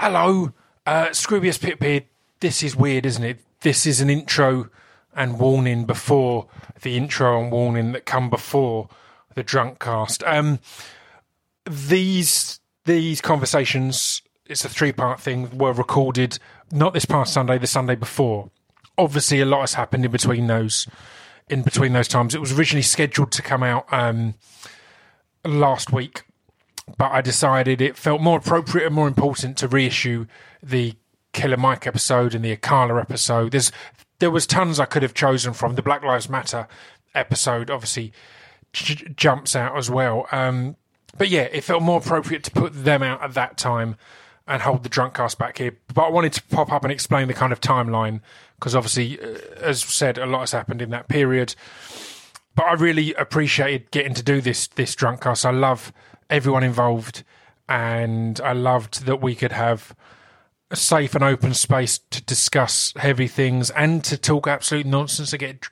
Hello, uh, Scroobius Pipbeard. This is weird, isn't it? This is an intro and warning before the intro and warning that come before the drunk cast. Um, these these conversations, it's a three part thing, were recorded not this past Sunday, the Sunday before. Obviously, a lot has happened in between those in between those times. It was originally scheduled to come out um, last week, but I decided it felt more appropriate and more important to reissue the Killer Mike episode and the Akala episode. There's there was tons I could have chosen from. The Black Lives Matter episode obviously j- jumps out as well. Um, but yeah, it felt more appropriate to put them out at that time and hold the drunk cast back here. But I wanted to pop up and explain the kind of timeline because obviously, uh, as said, a lot has happened in that period. But I really appreciated getting to do this this drunk cast. I love everyone involved, and I loved that we could have a safe and open space to discuss heavy things and to talk absolute nonsense to get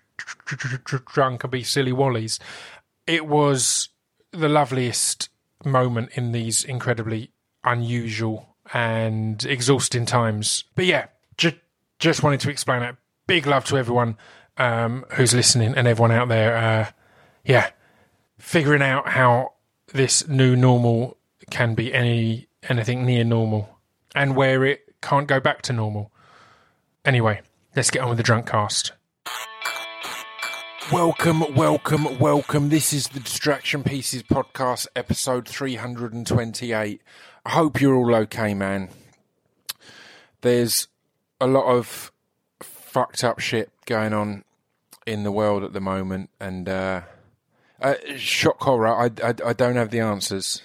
drunk and be silly wallies. It was the loveliest moment in these incredibly unusual and exhausting times. But yeah, ju- just wanted to explain that. Big love to everyone um, who's listening and everyone out there. Uh, yeah, figuring out how this new normal can be any anything near normal and where it can't go back to normal. Anyway, let's get on with the drunk cast. Welcome, welcome, welcome. This is the Distraction Pieces podcast, episode 328. I hope you're all okay, man. There's a lot of fucked up shit going on in the world at the moment, and uh, uh, shock horror. I, I, I don't have the answers.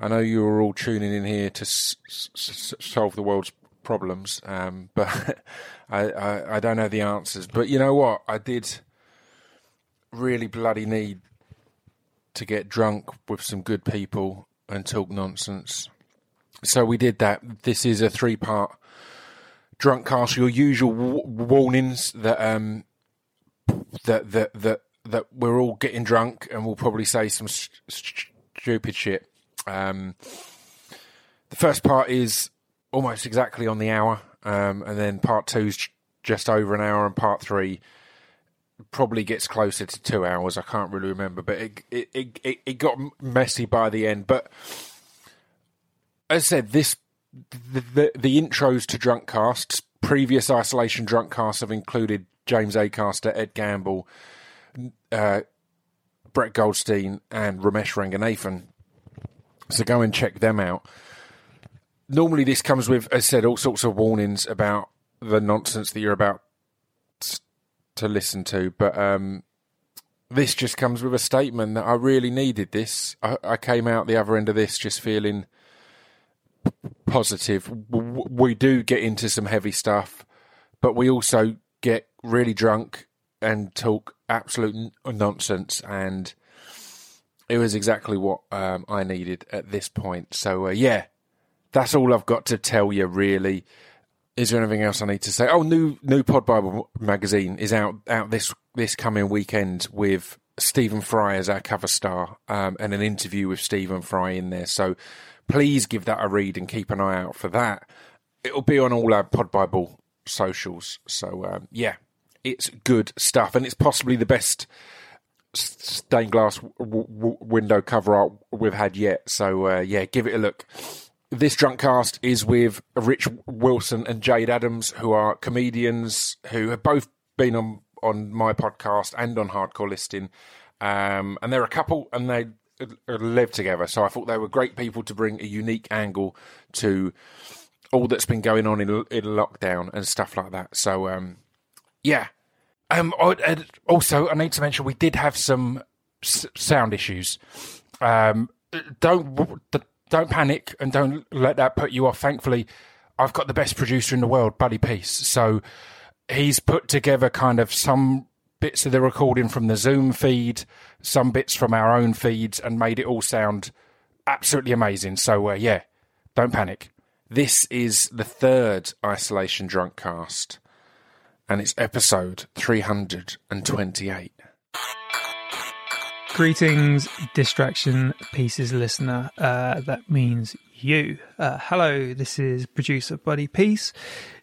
I know you are all tuning in here to s- s- solve the world's problems, um, but I, I, I don't have the answers. But you know what? I did really bloody need to get drunk with some good people and talk nonsense. So we did that. This is a three part drunk cast. Your usual w- warnings that um that that that that we're all getting drunk and we'll probably say some st- st- stupid shit. Um, the first part is almost exactly on the hour, um, and then part two is just over an hour, and part three probably gets closer to two hours. I can't really remember, but it it it, it, got messy by the end. But as I said, this the, the, the intros to drunk casts, previous isolation drunk casts have included James Acaster, Ed Gamble, uh, Brett Goldstein, and Romesh Ranganathan. So go and check them out. Normally, this comes with, as said, all sorts of warnings about the nonsense that you're about to listen to, but um, this just comes with a statement that I really needed this. I, I came out the other end of this just feeling positive. We do get into some heavy stuff, but we also get really drunk and talk absolute nonsense. And it was exactly what um, I needed at this point. So, uh, yeah, that's all I've got to tell you, really. Is there anything else I need to say? Oh, new new Pod Bible magazine is out out this this coming weekend with Stephen Fry as our cover star um, and an interview with Stephen Fry in there. So please give that a read and keep an eye out for that. It'll be on all our Pod Bible socials. So um, yeah, it's good stuff, and it's possibly the best stained glass w- w- window cover art we've had yet. So uh, yeah, give it a look. This drunk cast is with Rich Wilson and Jade Adams, who are comedians who have both been on on my podcast and on Hardcore Listening, um, and they're a couple and they live together. So I thought they were great people to bring a unique angle to all that's been going on in in lockdown and stuff like that. So um, yeah. Um, also, I need to mention we did have some s- sound issues. Um, don't don't panic and don't let that put you off. Thankfully, I've got the best producer in the world, Buddy Peace. So he's put together kind of some bits of the recording from the Zoom feed, some bits from our own feeds, and made it all sound absolutely amazing. So uh, yeah, don't panic. This is the third Isolation Drunk cast, and it's episode 328. Greetings, Distraction Pieces listener. Uh, that means you. Uh, hello, this is producer Buddy Peace.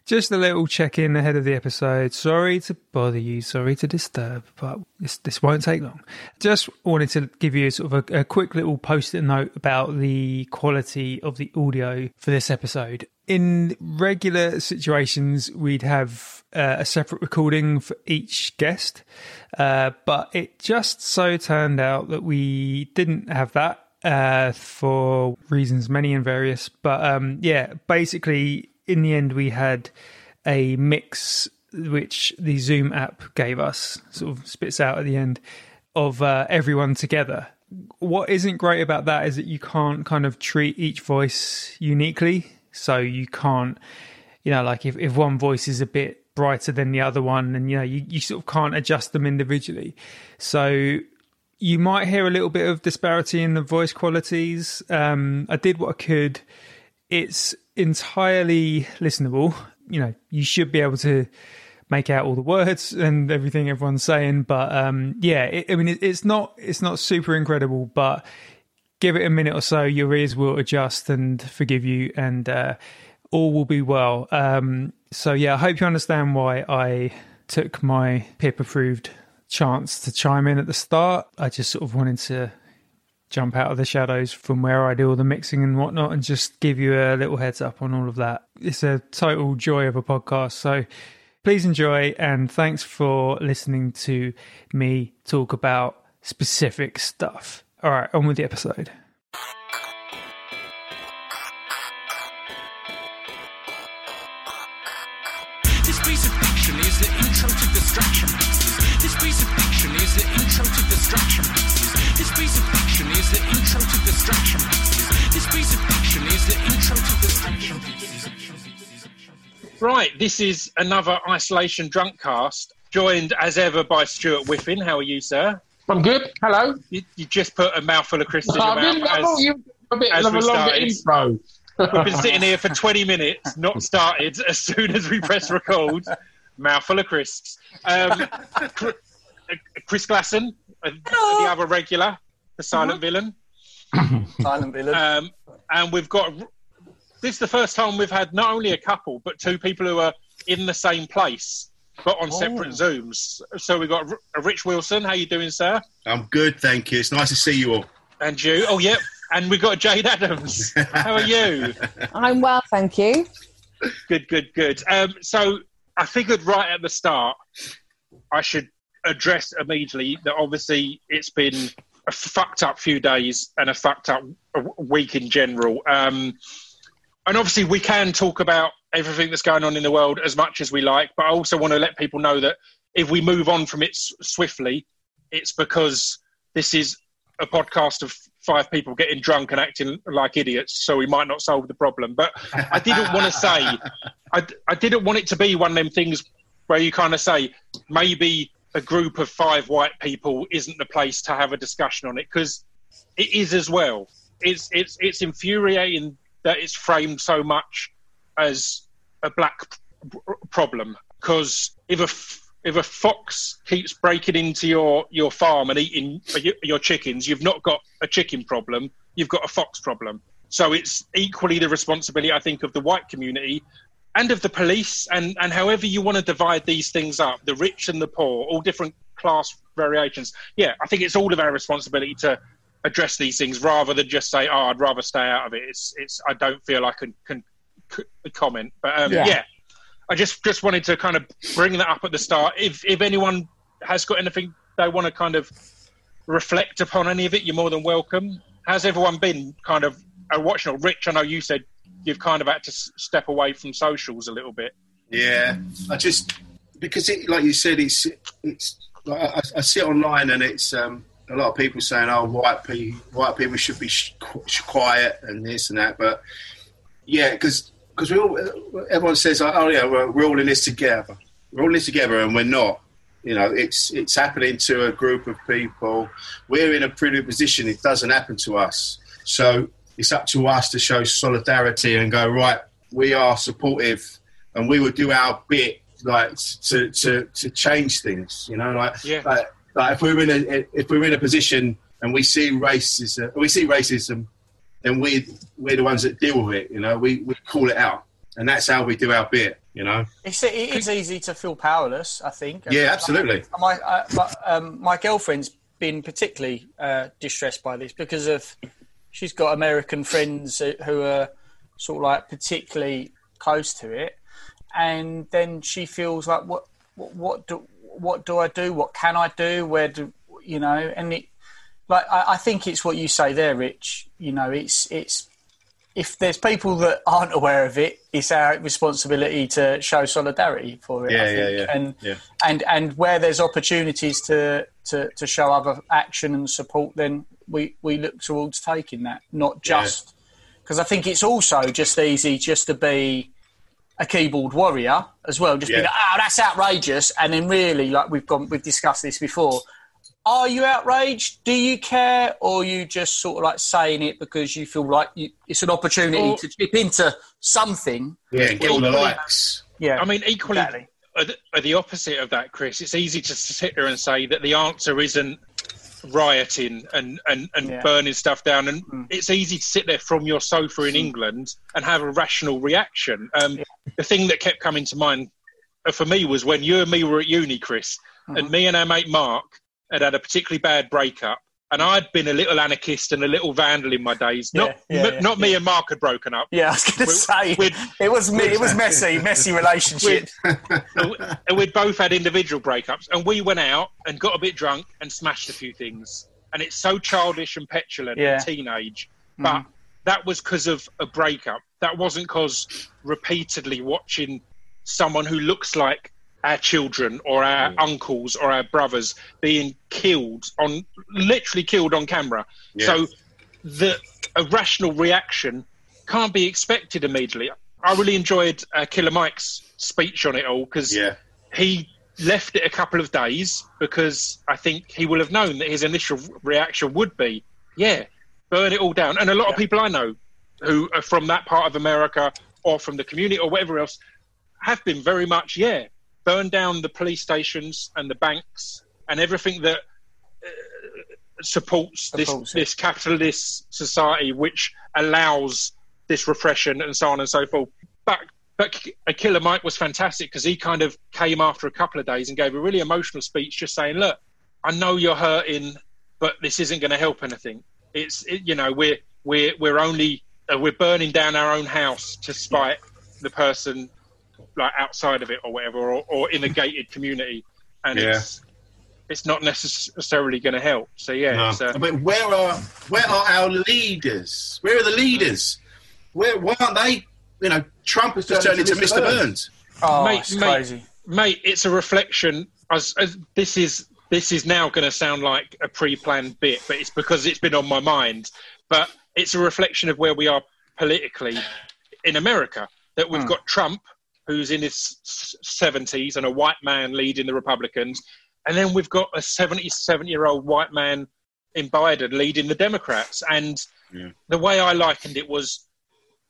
Just a little check in ahead of the episode. Sorry to bother you, sorry to disturb, but this, this won't take long. Just wanted to give you sort of a, a quick little post it note about the quality of the audio for this episode. In regular situations, we'd have uh, a separate recording for each guest, uh, but it just so turned out that we didn't have that uh, for reasons many and various. But um, yeah, basically, in the end, we had a mix which the Zoom app gave us, sort of spits out at the end of uh, everyone together. What isn't great about that is that you can't kind of treat each voice uniquely. So you can't, you know, like if, if one voice is a bit brighter than the other one, and you know, you, you sort of can't adjust them individually. So you might hear a little bit of disparity in the voice qualities. Um, I did what I could. It's entirely listenable. You know, you should be able to make out all the words and everything everyone's saying. But um, yeah, it, I mean, it, it's not it's not super incredible, but give it a minute or so, your ears will adjust and forgive you, and uh, all will be well. Um, so yeah, I hope you understand why I took my PIP approved chance to chime in at the start. I just sort of wanted to jump out of the shadows from where I do all the mixing and whatnot and just give you a little heads up on all of that. It's a total joy of a podcast. So please enjoy and thanks for listening to me talk about specific stuff. All right, on with the episode. Right, this is another Isolation Drunk cast, joined as ever by Stuart Whiffin. How are you, sir? I'm good. Hello. You, you just put a mouthful of Chris in your mouth. I as- you a bit as of a we longer started. intro. We've been sitting here for 20 minutes, not started. As soon as we press record, mouthful of crisps. Um, uh, Chris Glasson, uh, the other regular, the silent villain. Silent villain. Um, and we've got this is the first time we've had not only a couple, but two people who are in the same place, but on separate Zooms. So we've got Rich Wilson. How are you doing, sir? I'm good, thank you. It's nice to see you all. And you? Oh, yep. And we've got Jade Adams. How are you? I'm well, thank you. Good, good, good. Um, so I figured right at the start, I should address immediately that obviously it's been a fucked up few days and a fucked up week in general. Um, and obviously, we can talk about everything that's going on in the world as much as we like, but I also want to let people know that if we move on from it swiftly, it's because this is a podcast of five people getting drunk and acting like idiots, so we might not solve the problem. But I didn't want to say, I, I didn't want it to be one of them things where you kind of say maybe a group of five white people isn't the place to have a discussion on it because it is as well. It's it's it's infuriating that it's framed so much as a black problem because if a f- if a fox keeps breaking into your, your farm and eating your, your chickens, you've not got a chicken problem, you've got a fox problem. So it's equally the responsibility, I think, of the white community and of the police, and, and however you want to divide these things up the rich and the poor, all different class variations. Yeah, I think it's all of our responsibility to address these things rather than just say, oh, I'd rather stay out of it. It's, it's, I don't feel I can, can, c comment. But um, Yeah. yeah, I just just wanted to kind of bring that up at the start. If if anyone has got anything they want to kind of reflect upon any of it, you're more than welcome. How's everyone been? Kind of uh, watching. it? Rich, I know you said you've kind of had to s- step away from socials a little bit. Yeah, I just because it, like you said, it's it's. Like, I, I see it online, and it's um, a lot of people saying, "Oh, white people, white people should be sh- sh- quiet and this and that." But yeah, because because we all everyone says, "Oh, oh yeah, we're, we're all in this together. We're all in this together," and we're not. You know, it's it's happening to a group of people. We're in a privileged position. It doesn't happen to us. So it's up to us to show solidarity and go right. We are supportive, and we will do our bit, like to to to change things. You know, like Yeah. like, like if we we're in a if we we're in a position and we see racism, we see racism, then we we're the ones that deal with it. You know, we we call it out, and that's how we do our bit. You know. It's, it is easy to feel powerless, I think. Yeah, absolutely. My uh, but, um, my girlfriend's been particularly uh, distressed by this because of she's got American friends who are sort of like particularly close to it, and then she feels like what what, what do what do I do? What can I do? Where do you know? And it like I, I think it's what you say there, Rich. You know, it's it's if there's people that aren't aware of it, it's our responsibility to show solidarity for it. Yeah, I think. yeah, yeah. And Yeah. and and where there's opportunities to, to, to show other action and support, then we, we look towards taking that, not just because I think it's also just easy just to be a keyboard warrior as well. Just be Yeah. like, oh, that's outrageous, and then really, like we've gone, we've discussed this before. Are you outraged? Do you care, or are you just sort of like saying it because you feel like you, it's an opportunity Or- to chip into something? Yeah, and get all the likes. Yeah, I mean, equally, Exactly. are, the, are the opposite of that, Chris. It's easy to sit there and say that the answer isn't rioting and, and, and Yeah. burning stuff down. And Mm. it's easy to sit there from your sofa in England and have a rational reaction. Um, The thing that kept coming to mind uh, for me was when you and me were at uni, Chris, Mm-hmm. and me and our mate Mark had had a particularly bad breakup. And I'd been a little anarchist and a little vandal in my days. Not, Yeah, yeah, yeah, not me and Mark had broken up. yeah. I was going to say we'd- it was me. It was messy, messy relationship. and we'd both had individual breakups, and we went out and got a bit drunk and smashed a few things. And it's so childish and petulant and teenage, mm. but that was because of a breakup. That wasn't because repeatedly watching someone who looks like our children or our uncles or our brothers being killed on literally killed on camera. Yeah. So the a rational reaction can't be expected immediately. I really enjoyed uh, Killer Mike's speech on it all because Yeah. he left it a couple of days because I think he will have known that his initial reaction would be, yeah, burn it all down. And a lot of people I know who are from that part of America or from the community or whatever else have been very much, yeah, burn down the police stations and the banks and everything that uh, supports, Supports this this capitalist society which allows this repression and so on and so forth. But but a Killer Mike was fantastic because he kind of came after a couple of days and gave a really emotional speech, just saying, "Look, I know you're hurting, but this isn't going to help anything. It's it, you know we're we're we're only uh, we're burning down our own house to spite the person like outside of it or whatever, or, or in a gated community, and Yeah. it's it's not necessarily going to help. So yeah, No. it's, uh, But where are where are our leaders? Where are the leaders? Where why aren't they? You know, Trump has just turned into Mr. Burns. Oh, Mate, it's mate. crazy. mate, it's a reflection. As, as this is this is now going to sound like a pre-planned bit, but it's because it's been on my mind. But it's a reflection of where we are politically in America. That we've got Trump, who's in his seventies and a white man leading the Republicans, and then we've got a 77 year old white man in Biden leading the Democrats. And Yeah. the way I likened it was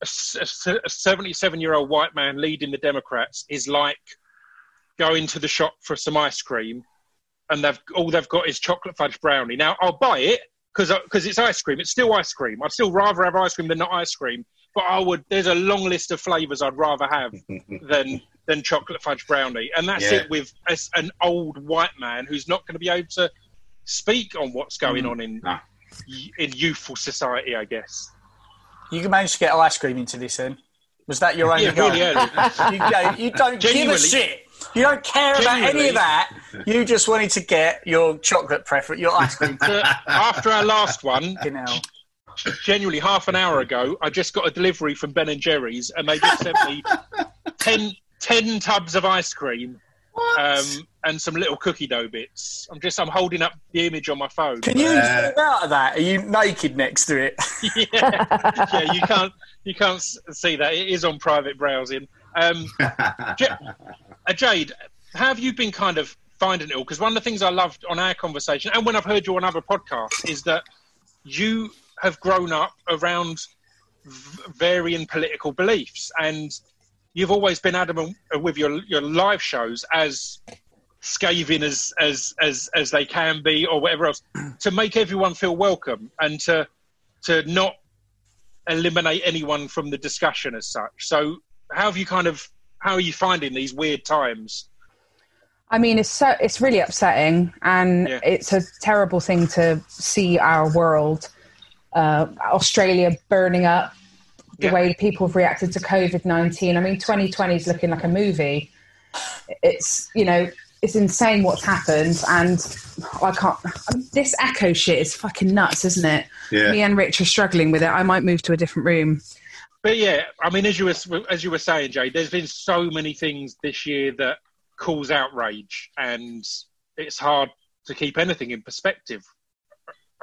a 77 year old white man leading the Democrats is like going to the shop for some ice cream and they've all they've got is chocolate fudge brownie. Now I'll buy it because because it's ice cream. It's still ice cream. I'd still rather have ice cream than not ice cream. But I would. There's a long list of flavors I'd rather have than than chocolate fudge brownie, and that's Yeah. it with a, an old white man who's not going to be able to speak on what's going mm. on in Nah. in youthful society. I guess. You managed to get ice cream into this then? Was that your only Yeah, goal? really early. you, you don't give a shit. You don't care about any of that. You just wanted to get your chocolate preference, your ice cream. After our last one, Fucking hell. Genuinely half an hour ago, I just got a delivery from Ben and Jerry's, and they just sent me 10, 10 tubs of ice cream um, and some little cookie dough bits. I'm just I'm holding up the image on my phone. Can you Uh, zoom out of that? Are you naked next to it? yeah, yeah, you can't you can't see that. It is on private browsing. Um, J- uh, Jade, have you been kind of finding it all? Because one of the things I loved on our conversation, and when I've heard you on other podcasts, is that you have grown up around varying political beliefs, and you've always been adamant with your your live shows as scathing as as as as they can be or whatever else to make everyone feel welcome and to to not eliminate anyone from the discussion as such so how have you kind of how are you finding these weird times I mean, it's so it's really upsetting, and Yeah. it's a terrible thing to see our world, uh, Australia burning up, the Yeah. way people have reacted to COVID nineteen. I mean, twenty twenty is looking like a movie. It's you know it's insane what's happened, and I can't. This echo shit is fucking nuts, isn't it? Yeah. Me and Rich are struggling with it. I might move to a different room. But yeah, I mean, as you were as you were saying, Jay, there's been so many things this year that cause outrage, and it's hard to keep anything in perspective.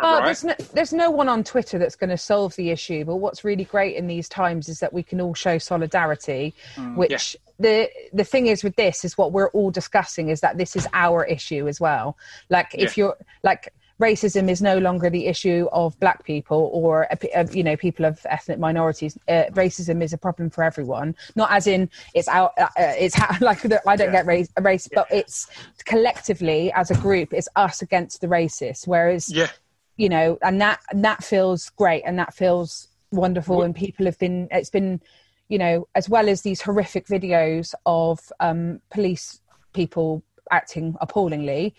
Oh, right? there's no, there's no one on Twitter that's going to solve the issue. But what's really great in these times is that we can all show solidarity. which the the thing is with this is what we're all discussing is that this is our issue as well. Like if Yeah. you're like racism is no longer the issue of black people or uh, uh, you know people of ethnic minorities. Uh, racism is a problem for everyone. Not as in it's out. Uh, uh, it's like the- I don't Yeah. get race, race, but it's collectively as a group. It's us against the racists. Whereas yeah, you know and that and that feels great and that feels wonderful and people have been it's been you know as well as these horrific videos of um police people acting appallingly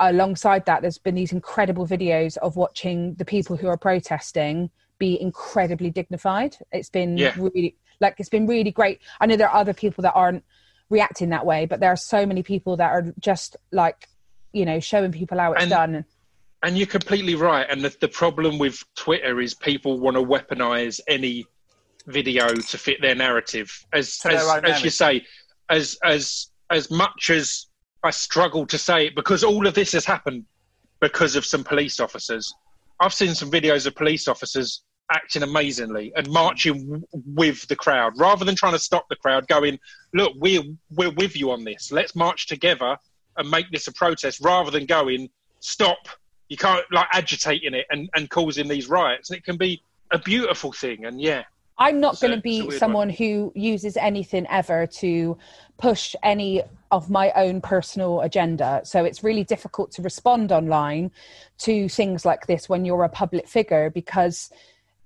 alongside that there's been these incredible videos of watching the people who are protesting be incredibly dignified. It's been Yeah. really like it's been really great. I know there are other people that aren't reacting that way but there are so many people that are just like you know showing people how it's And- done and you're completely right. And the, the problem with Twitter is people want to weaponize any video to fit their narrative. As as, as you say, as as as much as I struggle to say it because all of this has happened because of some police officers. I've seen some videos of police officers acting amazingly and marching w- with the crowd rather than trying to stop the crowd going look we're we're with you on this let's march together and make this a protest rather than going stop you can't like agitating it and, and causing these riots and it can be a beautiful thing and yeah I'm not going to be someone who uses anything ever to push any of my own personal agenda. So it's really difficult to respond online to things like this when you're a public figure because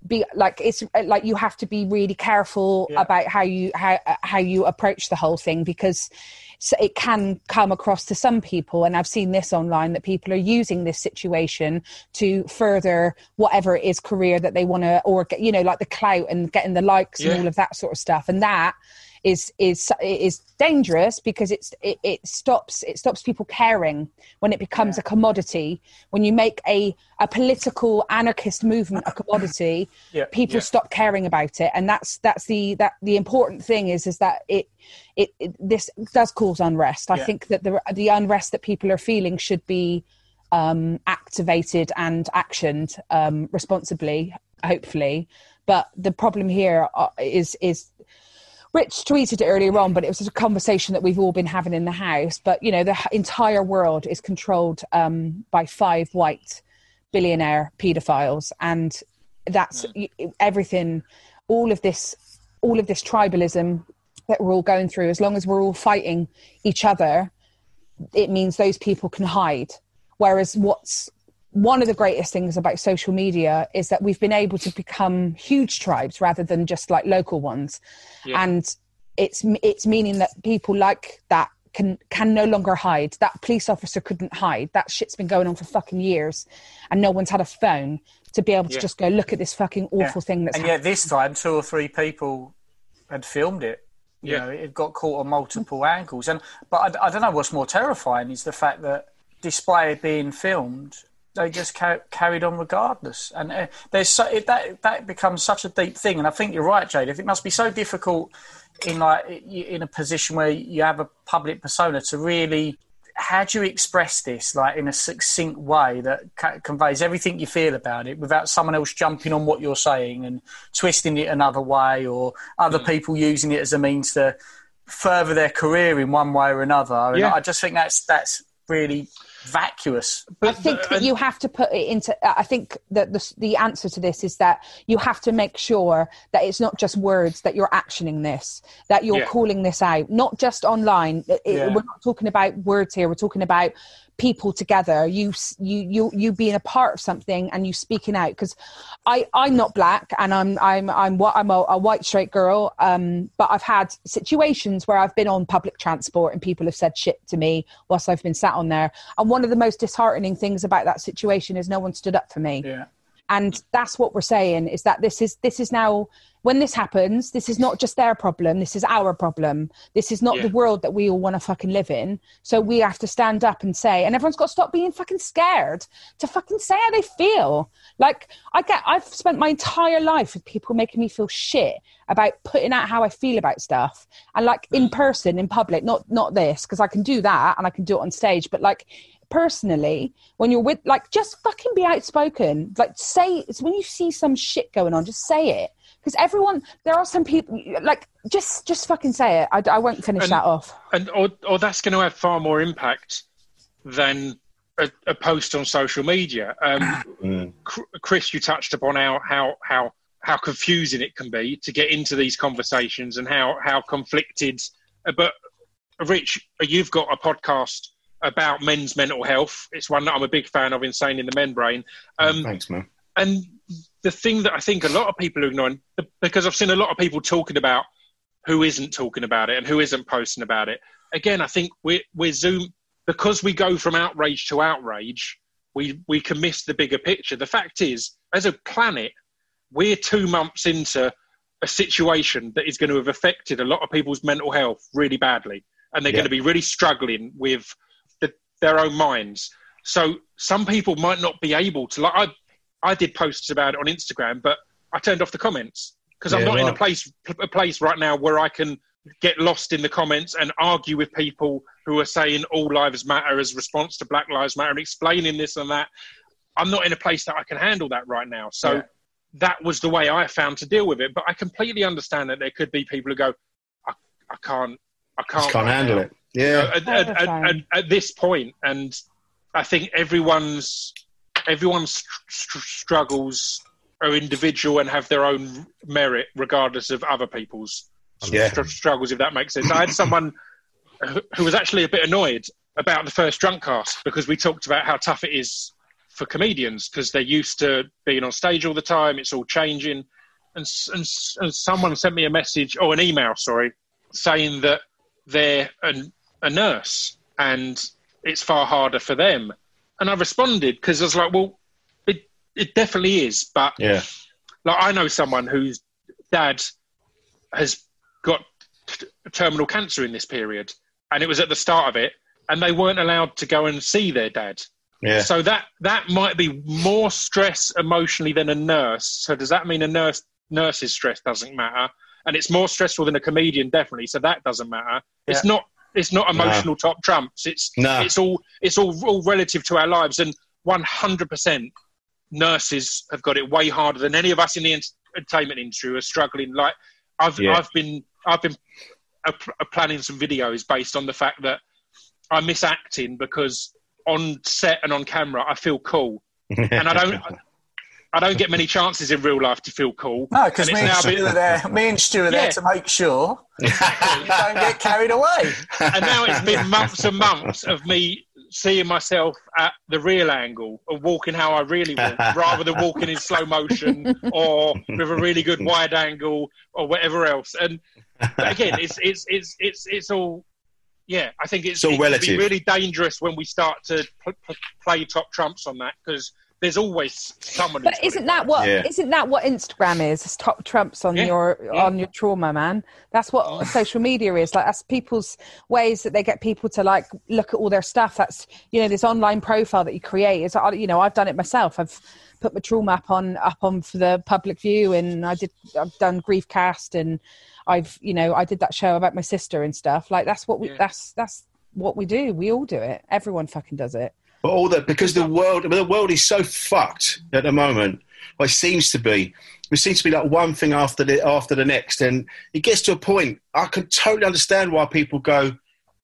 be like it's like you have to be really careful Yeah. about how you how how you approach the whole thing because so it can come across to some people and i've seen this online that people are using this situation to further whatever it is career that they want to or get, you know like the clout and getting the likes Yeah. and all of that sort of stuff and that is is is dangerous because it's it, it stops it stops people caring when it becomes a commodity. When you make a a political anarchist movement a commodity Yeah. people Yeah. stop caring about it. And that's that's the that the important thing is is that it it, it this does cause unrest. I think that the the unrest that people are feeling should be um activated and actioned um responsibly hopefully. But the problem here uh, is is Rich tweeted it earlier on, but it was a conversation that we've all been having in the house. But you know, the entire world is controlled um, by five white billionaire paedophiles, and that's y everything. All of this, all of this tribalism that we're all going through. As long as we're all fighting each other, it means those people can hide. Whereas what's one of the greatest things about social media is that we've been able to become huge tribes rather than just like local ones. Yeah. and it's it's meaning that people like that can can no longer hide. That police officer couldn't hide. That shit's been going on for fucking years and no one's had a phone to be able to Yeah. just go look at this fucking awful thing that's and happened yet this time two or three people had filmed it. You Yeah. know it got caught on multiple angles. And but I, I don't know what's more terrifying is the fact that despite it being filmed they just ca- carried on regardless. And uh, there's so, it, that that becomes such a deep thing. And i think you're right jade. If it must be so difficult in like in a position where you have a public persona to really how do you express this like in a succinct way that ca- conveys everything you feel about it without someone else jumping on what you're saying and twisting it another way or other people using it as a means to further their career in one way or another? And Yeah. i just think that's that's really vacuous. I think that you have to put it into. I think that the the answer to this is that you have to make sure that it's not just words that you're actioning this, that you're Yeah. calling this out, not just online. It- Yeah. We're not talking about words here. We're talking about people together. You you you you being a part of something and you speaking out. Because I I'm not black and I'm I'm I'm what I'm a, a white straight girl. Um, but I've had situations where I've been on public transport and people have said shit to me whilst I've been sat on there. And one of the most disheartening things about that situation is no one stood up for me Yeah. and that's what we're saying is that this is this is now when this happens this is not just their problem this is our problem. This is not Yeah. the world that we all want to fucking live in. So we have to stand up and say and everyone's got to stop being fucking scared to fucking say how they feel. Like i get i've spent my entire life with people making me feel shit about putting out how i feel about stuff. And like in mm. person in public not not this because i can do that and i can do it on stage but like personally when you're with like just fucking be outspoken. Like say it's when you see some shit going on just say it because everyone there are some people like just just fucking say it i, I won't finish And- that off and or, or that's going to have far more impact than a, a post on social media. Um, Mm. Chris, you touched upon how how how how confusing it can be to get into these conversations and how how conflicted. uh, But Rich, you've got a podcast about men's mental health. It's one that I'm a big fan of, Insane in the Men Brain. Um, Thanks, man. and the thing that I think a lot of people are ignoring, because I've seen a lot of people talking about who isn't talking about it and who isn't posting about it. Again, I think we're, we're Zoom because we go from outrage to outrage. We we can miss the bigger picture. The fact is, as a planet, we're two months into a situation that is going to have affected a lot of people's mental health really badly, and they're Yeah. going to be really struggling with the, their own minds. So some people might not be able to. Like I, I did posts about it on Instagram, but I turned off the comments because I'm Yeah, not in a place a place right now where I can get lost in the comments and argue with people who are saying all lives matter as response to Black Lives Matter and explaining this and that. I'm not in a place that I can handle that right now. So Yeah. that was the way I found to deal with it. But I completely understand that there could be people who go, I, I can't, I can't, Just can't right handle now." it. Yeah. at, at, at, at, at this point, and I think everyone's everyone's str- str- struggles are individual and have their own merit, regardless of other people's Yeah. str- struggles. If that makes sense, I had someone who, who was actually a bit annoyed about the first drunk cast because we talked about how tough it is for comedians because they're used to being on stage all the time. It's all changing, and, and, and someone sent me a message or an email, sorry, saying that they're an, a nurse and it's far harder for them. And I responded because I was like, well, it it definitely is, but Yeah. like I know someone whose dad has got t- terminal cancer in this period, and it was at the start of it, and they weren't allowed to go and see their dad. Yeah. So that that might be more stress emotionally than a nurse. So does that mean a nurse nurse's stress doesn't matter? And it's more stressful than a comedian, definitely. So that doesn't matter. It's not it's not emotional top trumps. It's No. it's all it's all, all relative to our lives. And one hundred percent, nurses have got it way harder than any of us in the entertainment industry are struggling. Like I've Yeah. I've been I've been pl- uh, planning some videos based on the fact that I miss acting because on set and on camera I feel cool, and I don't. I don't get many chances in real life to feel cool. No, because And me, it's and now Stu been- are there. Me and Stu are there Yeah. to make sure you don't get carried away. and now it's been months and months of me seeing myself at the real angle of walking how I really walk, rather than walking in slow motion or with a really good wide angle or whatever else. And again, it's it's it's it's it's all. Yeah, I think it's, It's all it relative. be really dangerous when we start to pl- pl- play top trumps on that because there's always someone. But isn't that what Yeah. not that what Instagram is? It's top trumps on Yeah. your Yeah. on your trauma, man. That's what oh. social media is. Like that's people's ways that they get people to like look at all their stuff. That's you know this online profile that you create. Is you know I've done it myself. I've put my trauma up on up on for the public view, and I did I've done Griefcast, and I've you know I did that show about my sister and stuff. Like that's what we Yeah. that's that's what we do. We all do it. Everyone fucking does it. But all that because the world, the world is so fucked at the moment. Well, it seems to be. It seems to be like one thing after the after the next, and it gets to a point. I can totally understand why people go.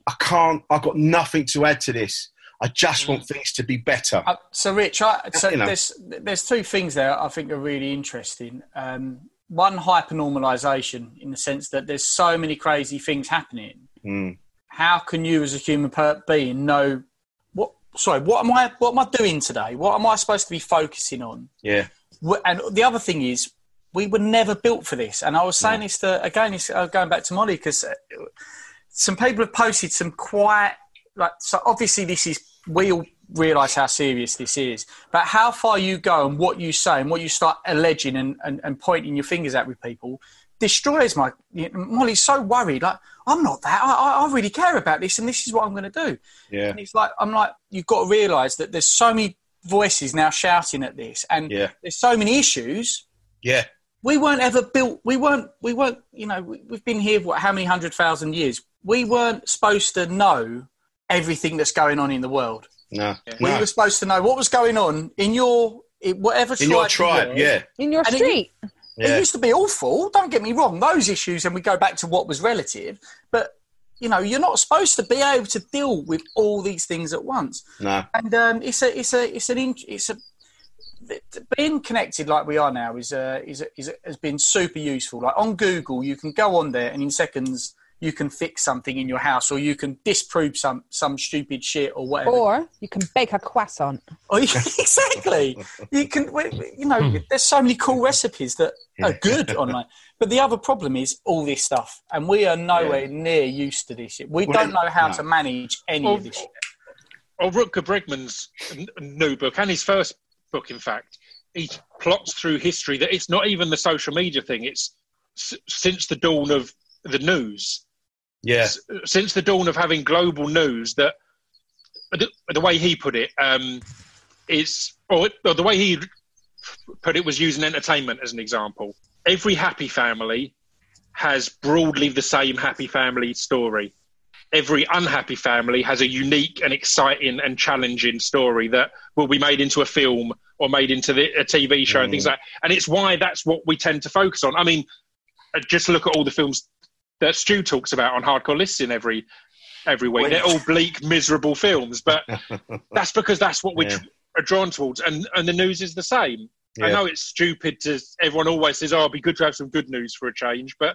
I can't. I've got nothing to add to this. I just want things to be better. Uh, so, Rich, I, so You know. there's there's two things there I think are really interesting. Um, one, hypernormalization, in the sense that there's so many crazy things happening. Mm. How can you, as a human per- being, know? Sorry, what am I? What am I doing today? What am I supposed to be focusing on? Yeah, And the other thing is, we were never built for this. And I was saying this to again, it's, uh, going back to Molly because some people have posted some quite like. So obviously, this is we all realise how serious this is, but how far you go and what you say and what you start alleging and, and, and pointing your fingers at with people destroys my. You know, Molly's so worried. Like I'm not that. I, I I really care about this, and this is what I'm going to do. yeah, And it's like I'm like you've got to realise that there's so many voices now shouting at this, and Yeah. there's so many issues yeah, we weren't ever built we weren't we weren't you know we, we've been here what how many hundred thousand years we weren't supposed to know everything that's going on in the world no, we no. were supposed to know what was going on in your in whatever in your tribe tribe, were. yeah, in your And street. it yeah, used to be awful. Don't get me wrong those issues and we go back to what was relative but you know you're not supposed to be able to deal with all these things at once. No, and um, it's a it's a it's an in- it's a being connected like we are now is uh, is, is has been super useful. Like on Google, you can go on there and in seconds you can fix something in your house, or you can disprove some some stupid shit or whatever. Or you can bake a croissant. Oh, or you- exactly. You can, you know, hmm. there's so many cool recipes that are good online. But the other problem is all this stuff, and we are nowhere near used to this. shit. We Well, don't know how no. to manage any Well, of this. Shit. Or Rutger Bregman's new book and his first book, in fact, he plots through history that it's not even the social media thing. It's s- since the dawn of the news, yeah, S- since the dawn of having global news that the, the way he put it um, is, or, or the way he put it was using entertainment as an example. Every happy family has broadly the same happy family story. Every unhappy family has a unique and exciting and challenging story that will be made into a film or made into the, a TV show and things like that. And it's why that's what we tend to focus on. I mean, uh, just look at all the films that Stu talks about on Hardcore Listening every every week. They're all bleak, miserable films, but that's because that's what we Yeah. tr- are drawn towards. And and the news is the same. I know it's stupid to. Everyone always says, "Oh, it'd be good to have some good news for a change," but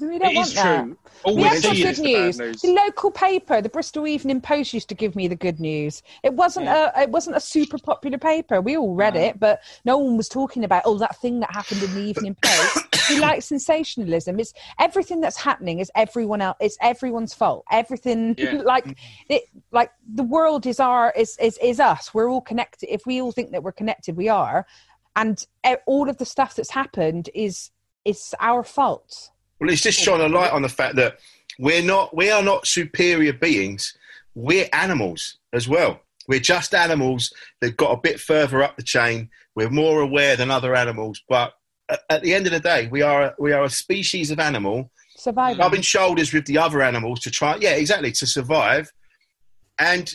We don't it want is that. true. All We we have got good is the news. news. The local paper, the Bristol Evening Post, used to give me the good news. It wasn't a it wasn't a super popular paper. We all read it, but no one was talking about oh that thing that happened in the Evening Post. We like sensationalism. It's everything that's happening is everyone else. It's everyone's fault. Everything Yeah. like it like the world is our is is is us. We're all connected. If we all think that we're connected, we are. And all of the stuff that's happened is is our fault. Well, it's just shone a light on the fact that we're not, we are not superior beings. We're animals as well. We're just animals that got a bit further up the chain. We're more aware than other animals, but at, the end of the day, we are we are a species of animal Surviving. rubbing shoulders with the other animals to try, yeah, exactly, to survive. And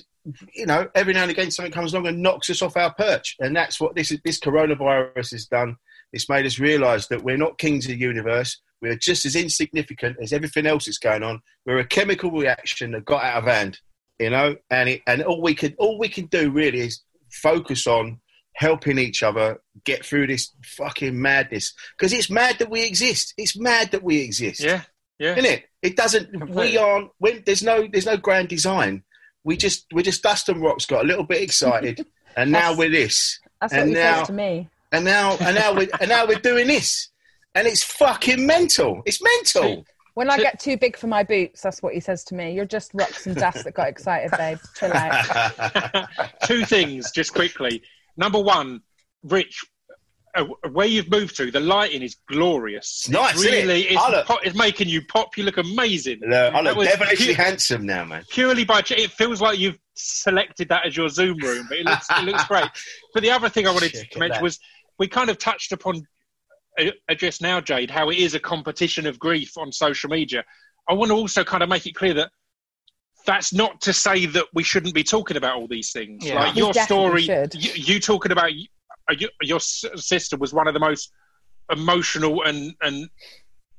you know, every now and again, something comes along and knocks us off our perch, and that's what this this coronavirus has done. It's made us realise that we're not kings of the universe. We're just as insignificant as everything else that's going on. We're a chemical reaction that got out of hand, you know. And it, and all we can all we can do really is focus on helping each other get through this fucking madness because it's mad that we exist. It's mad that we exist Yeah, yeah. isn't it? It doesn't. We aren't. When, there's no. There's no grand design. We just. We're just dust and rocks. Got a little bit excited, and now That's- we're this, That's what and he now- says to me. and now and now we're and now we're doing this, and it's fucking mental. It's mental. When I get too big for my boots, that's what he says to me. You're just rocks and dust that got excited, babe. Chill out. Two things, just quickly. Number one, Rich, uh, where you've moved to, the lighting is glorious. It's nice, it? really, It's, look- po- it's making you pop. You look amazing. Look, I look devilishly pu- handsome now, man. purely by ch- it feels like you've selected that as your Zoom room, but it looks it looks great. But the other thing I wanted to mention was we kind of touched upon uh, uh, just now, Jade, how it is a competition of grief on social media. I want to also kind of make it clear that that's not to say that we shouldn't be talking about all these things. Yeah. Like We your story, you, you talking about you, your sister was one of the most emotional and and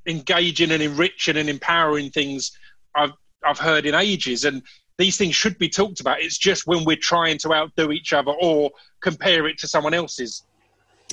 engaging and enriching and empowering things I've I've heard in ages. And these things should be talked about. It's just when we're trying to outdo each other or compare it to someone else's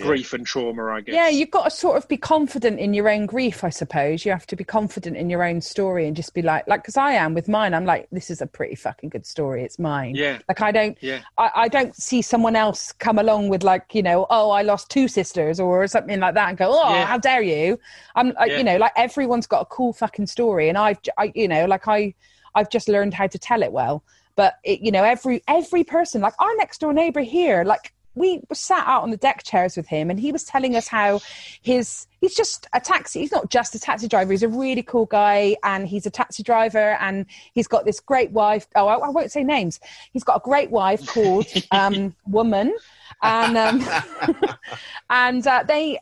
grief and trauma. I guess. Yeah, you've got to sort of be confident in your own grief, I suppose. You have to be confident in your own story and just be like, like, because I am with mine. I'm like, this is a pretty fucking good story. It's mine. Yeah. Like I don't, Yeah. I, I don't see someone else come along with like, you know, oh, I lost two sisters or something like that, and go, oh, Yeah. how dare you? I'm, like, Yeah. you know, like everyone's got a cool fucking story, and I've, I, you know, like I, I've just learned how to tell it well. But it, you know, every every person, like our next door neighbor here, like we sat out on the deck chairs with him and he was telling us how his he's just a taxi he's not just a taxi driver he's a really cool guy and he's a taxi driver and he's got this great wife oh i, I won't say names he's got a great wife called um woman and um and uh, they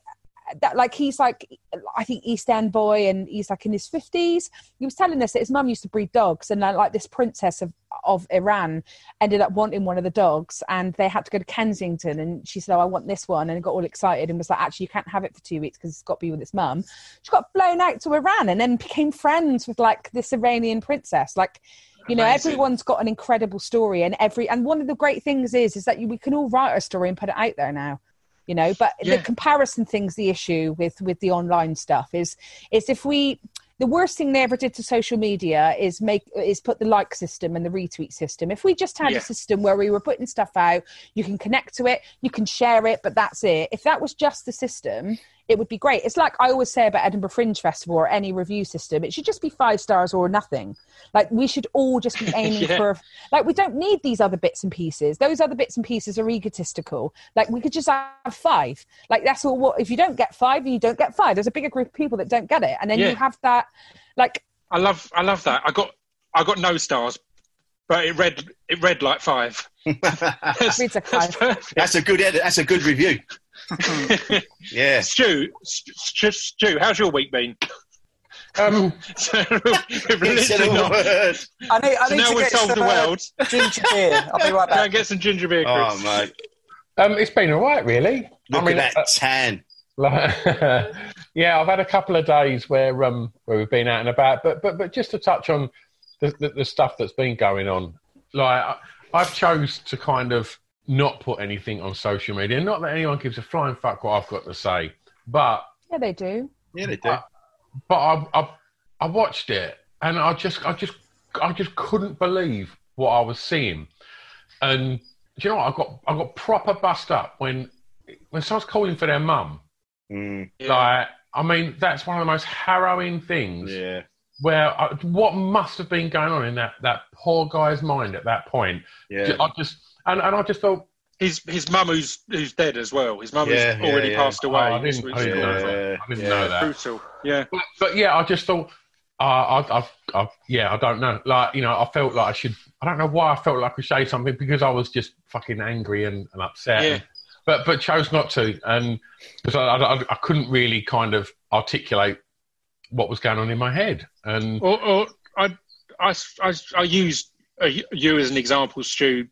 that like he's like I think East End boy and he's like in his fifties. He was telling us that his mum used to breed dogs and like this princess of of Iran ended up wanting one of the dogs and they had to go to Kensington and she said, Oh, I want this one and got all excited and was like, Actually you can't have it for two weeks because it's got to be with its mum. She got blown out to Iran and then became friends with like this Iranian princess. Like you know, Amazing. everyone's got an incredible story and every and one of the great things is is that you, we can all write our story and put it out there now you know but Yeah. the comparison thing's the issue with with the online stuff is is if we the worst thing they ever did to social media is make is put the like system and the retweet system if we just had Yeah. a system where we were putting stuff out you can connect to it you can share it but that's it if that was just the system it would be great it's like i always say about edinburgh fringe festival or any review system it should just be five stars or nothing like we should all just be aiming Yeah. for like we don't need these other bits and pieces those other bits and pieces are egotistical like we could just have five like that's all what if you don't get five you don't get five there's a bigger group of people that don't get it and then Yeah. you have that like I love I love that. I got I got no stars, but it read it read like five. That's, Reads like that's five. That's a good edit. That's a good review. yeah. Stu, Stu, Stu, how's your week been? Um, So, we've He said literally a not- word. I need, I so need now to we've get told some the uh, world. ginger beer. I'll be right back. Go back. and get some ginger beer, Oh, mate. um, it's been all right, really. Look I mean, at that tan. Like, yeah, I've had a couple of days where um where we've been out and about, but but but just to touch on the the, the stuff that's been going on, like I, I've chose to kind of not put anything on social media. Not that anyone gives a flying fuck what I've got to say, but yeah they do Yeah, they do. But I, I I watched it and I just I just I just couldn't believe what I was seeing, and do you know what? I got I got proper bust up when when someone's calling for their mum. Mm, Like, I mean, that's one of the most harrowing things. yeah. Where I, what must have been going on in that, that poor guy's mind at that point? Yeah. I just and, and I just thought, His his mum who's who's dead as well. His mum Yeah, who's already yeah, passed oh, away. I didn't, I didn't know Yeah, that. I didn't yeah. know that. brutal. Yeah. But, but yeah, I just thought, uh, I, I've, I've, yeah, I don't know. Like, you know, I felt like I should. I don't know why I felt like I could say something because I was just fucking angry and, and upset. Yeah. But but chose not to, and because I, I, I couldn't really kind of articulate what was going on in my head, and Or, or I, I, I, I used uh, you as an example, Stu,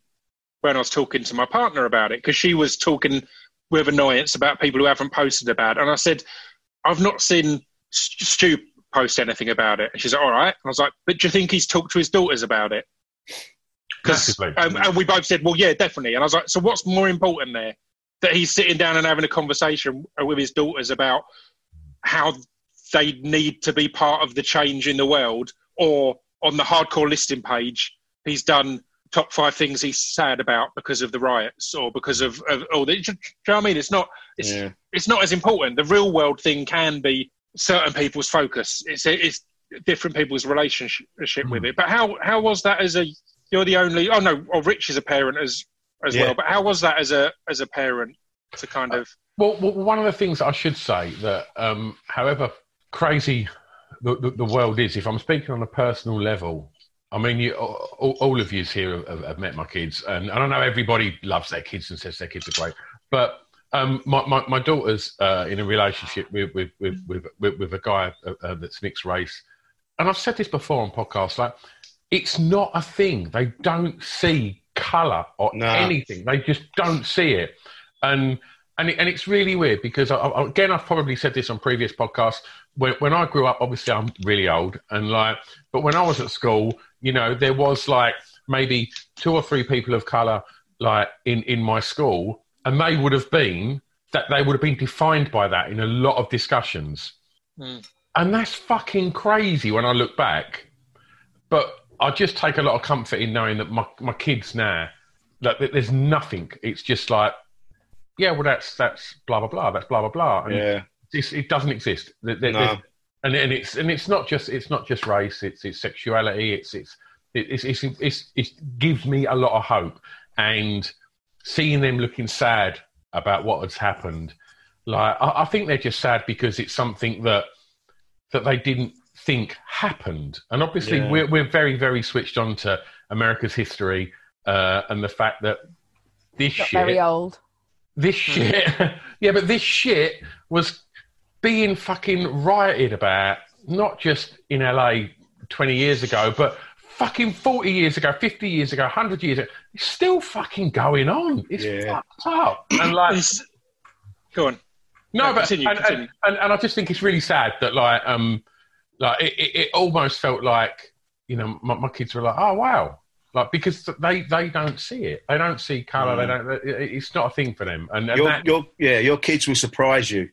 when I was talking to my partner about it, because she was talking with annoyance about people who haven't posted about it. And I said, I've not seen St- Stu post anything about it. And she's like, all right. And I was like, but do you think he's talked to his daughters about it? Because um, and we both said, well, yeah, definitely. And I was like, so what's more important there? That he's sitting down and having a conversation with his daughters about how they need to be part of the change in the world, or on the Hardcore Listening page, he's done top five things he's sad about because of the riots or because of, of all the. Do you know what I mean? It's not. It's Yeah. it's not as important. The real world thing can be certain people's focus. It's it's different people's relationship with it. But how how was that as a you're the only? Oh no, or Rich is a parent as as Yeah. well. But how was that as a as a parent to kind of Well, well, one of the things I should say that, um, however crazy the, the, the world is, if I'm speaking on a personal level, I mean, you, all, all of you here have, have met my kids, and, I know everybody loves their kids and says their kids are great, but um, my, my, my daughter's uh, in a relationship with with, with, with, with, with a guy uh, uh, that's mixed race, and I've said this before on podcasts, like it's not a thing. They don't see colour or No. anything. They just don't see it, and and it, and it's really weird because I, again I've probably said this on previous podcasts. When, when I grew up, obviously I'm really old, and like, but when I was at school, you know, there was like maybe two or three people of color like in in my school, and they would have been that they would have been defined by that in a lot of discussions, hmm. and that's fucking crazy when I look back. But I just take a lot of comfort in knowing that my my kids now that that there's nothing. It's just like, yeah, well, that's that's blah blah blah. That's blah blah blah. And Yeah. It's, it doesn't exist. There- there- No. and and it's and it's not just it's not just race. It's it's sexuality. It's it's it's it's, it's, it gives me a lot of hope. And seeing them looking sad about what has happened, like I, I think they're just sad because it's something that that they didn't think happened. And obviously, Yeah. we're we're very very switched on to America's history uh, and the fact that this Not shit very old. this shit, yeah, but this shit was being fucking rioted about, not just in LA 20 years ago, but fucking 40 years ago, 50 years ago, 100 years ago. It's still fucking going on. It's Yeah. fucked up. And like, Go on. no, No, but continue, and, continue. And, and, and I just think it's really sad that like um like it, it, it almost felt like you know my, my kids were like oh wow like because they they don't see it they don't see color they don't it's not a thing for them and, and your, that, your yeah, your kids will surprise you.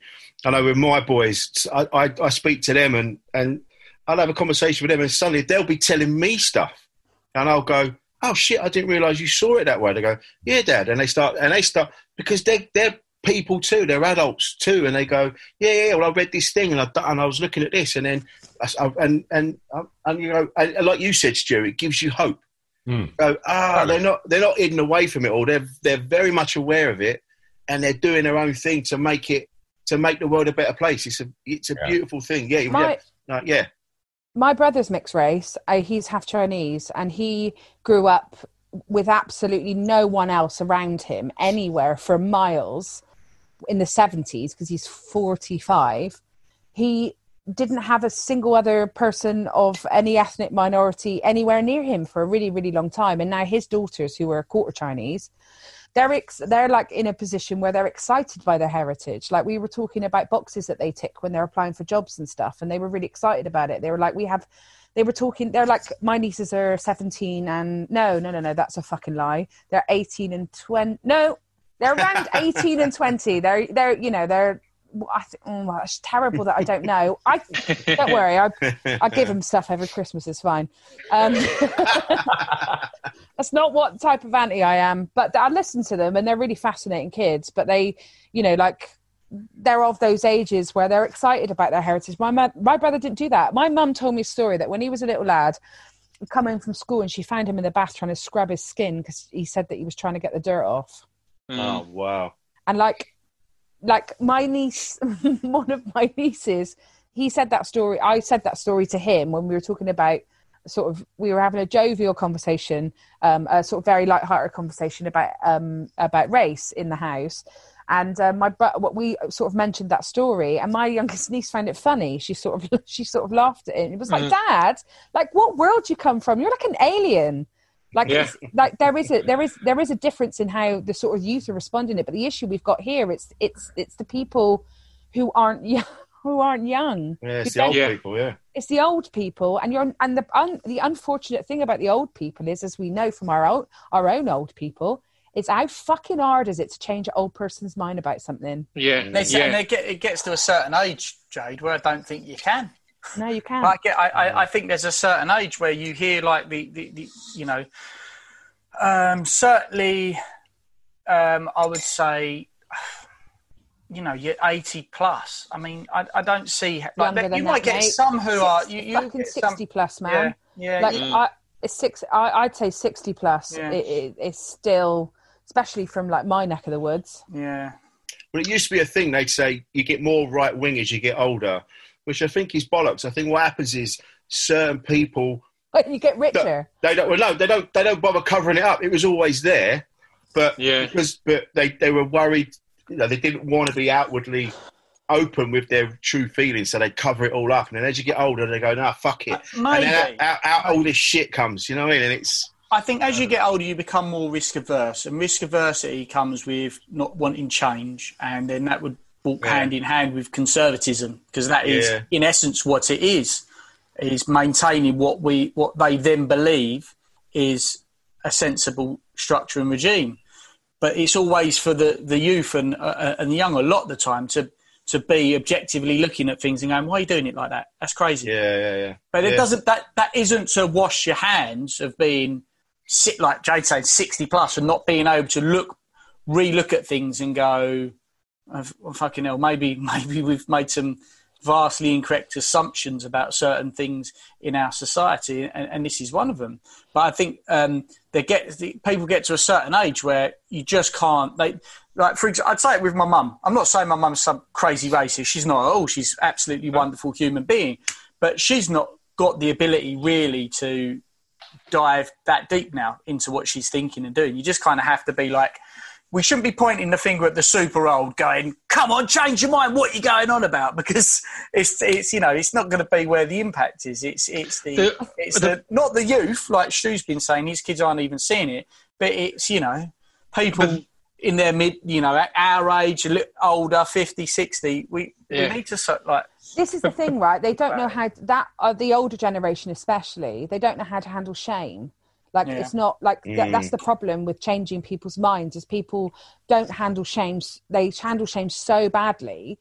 I know with my boys, I, I, I speak to them and, and I'll have a conversation with them, and suddenly they'll be telling me stuff, and I'll go, "Oh shit, I didn't realise you saw it that way." They go, "Yeah, Dad," and they start and they start because they're they're people too, they're adults too, and they go, "Yeah, yeah, well, I read this thing and I and I was looking at this, and then I, and and and you know, and like you said, Stu, it gives you hope. Mm. Go, ah, they're not they're not hidden away from it all. They're they're very much aware of it, and they're doing their own thing to make it to make the world a better place. It's a it's a Yeah. beautiful thing. Yeah, My, yeah, no, yeah, my brother's mixed race. Uh, he's half Chinese, and he grew up with absolutely no one else around him anywhere for miles in the seventies because he's forty five. He didn't have a single other person of any ethnic minority anywhere near him for a really really long time, and now his daughters, who are quarter Chinese, they're ex- they're like in a position where they're excited by their heritage. Like we were talking about boxes that they tick when they're applying for jobs and stuff, and they were really excited about it. They were like, we have. They were talking. They're like, my nieces are seventeen, and no, no, no, no, that's a fucking lie. They're eighteen and twenty. No, they're around eighteen and twenty. They're they're you know they're. I think, oh, it's terrible that I don't know. I don't worry. I I give them stuff every Christmas. It's fine. Um, that's not what type of auntie I am, but I listen to them and they're really fascinating kids. But they, you know, like they're of those ages where they're excited about their heritage. My mo- my brother didn't do that. My mum told me a story that when he was a little lad, he'd come home from school and she found him in the bath trying to scrub his skin because he said that he was trying to get the dirt off. oh wow, And like, like my niece, one of my nieces, he said that story. I said that story to him when we were talking about sort of we were having a jovial conversation, um, a sort of very light-hearted conversation about um, about race in the house. And uh, my bro- what we sort of mentioned that story, and my youngest niece found it funny. She sort of she sort of laughed at it. And it was like, "Dad, like what world do you come from? You're like an alien." Like, Yeah. it's, like there is a there is there is a difference in how the sort of youth are responding to it. But the issue we've got here, it's it's it's the people who aren't young, who aren't young. yeah, it's the old Yeah. people. Yeah, it's the old people and you're and the un, the unfortunate thing about the old people is as we know from our own our own old people it's how fucking hard is it to change an old person's mind about something Yeah, They say, and yeah. they get, it gets to a certain age, Jade, where I don't think you can. No you can't Like, I, I, I think there's a certain age where you hear like the, the, the you know, um, certainly, um, I would say, you know, you're 80 plus. I mean, I, I don't see like Younger that- than you that, might get mate. some who are you, you fucking get some- 60 plus man yeah, like you- I, it's six I, i'd say 60 plus Yeah. it, it, it's still especially from like my neck of the woods yeah. Well, it used to be a thing. They'd say you get more right wing as you get older, which I think is bollocks. I think what happens is certain people when you get richer they don't well, no they don't they don't bother covering it up. It was always there, but Yeah. because but they they were worried. You know, they didn't want to be outwardly open with their true feelings, so they cover it all up. And then as you get older, they go, "Nah, fuck it." Uh, and maybe. out, out, out all this shit comes. You know what I mean? And it's I think as you get older, you become more risk averse, and risk aversity comes with not wanting change, and then that would walk Yeah. hand in hand with conservatism, because that is, Yeah. in essence, what it is: is maintaining what we what they then believe is a sensible structure and regime. But it's always for the, the youth and uh, and the young a lot of the time to to be objectively looking at things and going, "Why are you doing it like that? That's crazy." Yeah, yeah, yeah. But it Yeah. doesn't. That that isn't to wash your hands of being sit like Jade said, sixty plus, and not being able to look, re-look at things and go, well, "Fucking hell, maybe maybe we've made some vastly incorrect assumptions about certain things in our society, and, and this is one of them." But I think um, they get the, people get to a certain age where you just can't. They like for example, I'd say it with my mum. I'm not saying my mum's some crazy racist. She's not at all. She's absolutely wonderful human being, but she's not got the ability really to dive that deep now into what she's thinking and doing. You just kind of have to be like, we shouldn't be pointing the finger at the super old, going, "Come on, change your mind. What are you going on about?" Because it's it's you know it's not going to be where the impact is. It's it's the, The- it's the- the not the youth like Stu's been saying. His kids aren't even seeing it, but it's you know people in their mid, you know, our age, a little older, 50, 60, We Yeah. we need to so- like this is the thing right they don't know how that uh, the older generation especially they don't know how to handle shame like Yeah. it's not like that, that's the problem with changing people's minds is people don't handle shame they handle shame so badly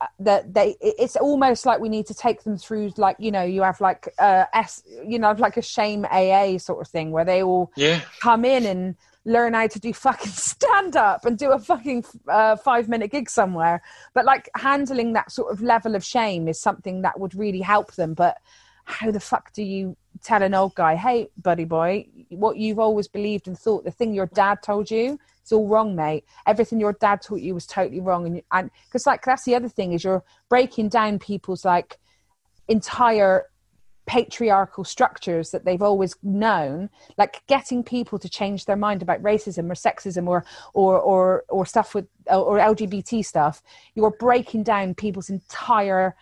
uh, that they it's almost like we need to take them through like you know you have like uh s you know like a shame aa sort of thing where they all Yeah. come in and learn how to do fucking stand up and do a fucking uh, five minute gig somewhere. But like handling that sort of level of shame is something that would really help them. But how the fuck do you tell an old guy, hey, buddy boy, what you've always believed and thought, the thing your dad told you, it's all wrong, mate. Everything your dad taught you was totally wrong. And and because like that's the other thing is you're breaking down people's like entire patriarchal structures that they've always known like getting people to change their mind about racism or sexism or or or, or stuff with or lgbt stuff you're breaking down people's entire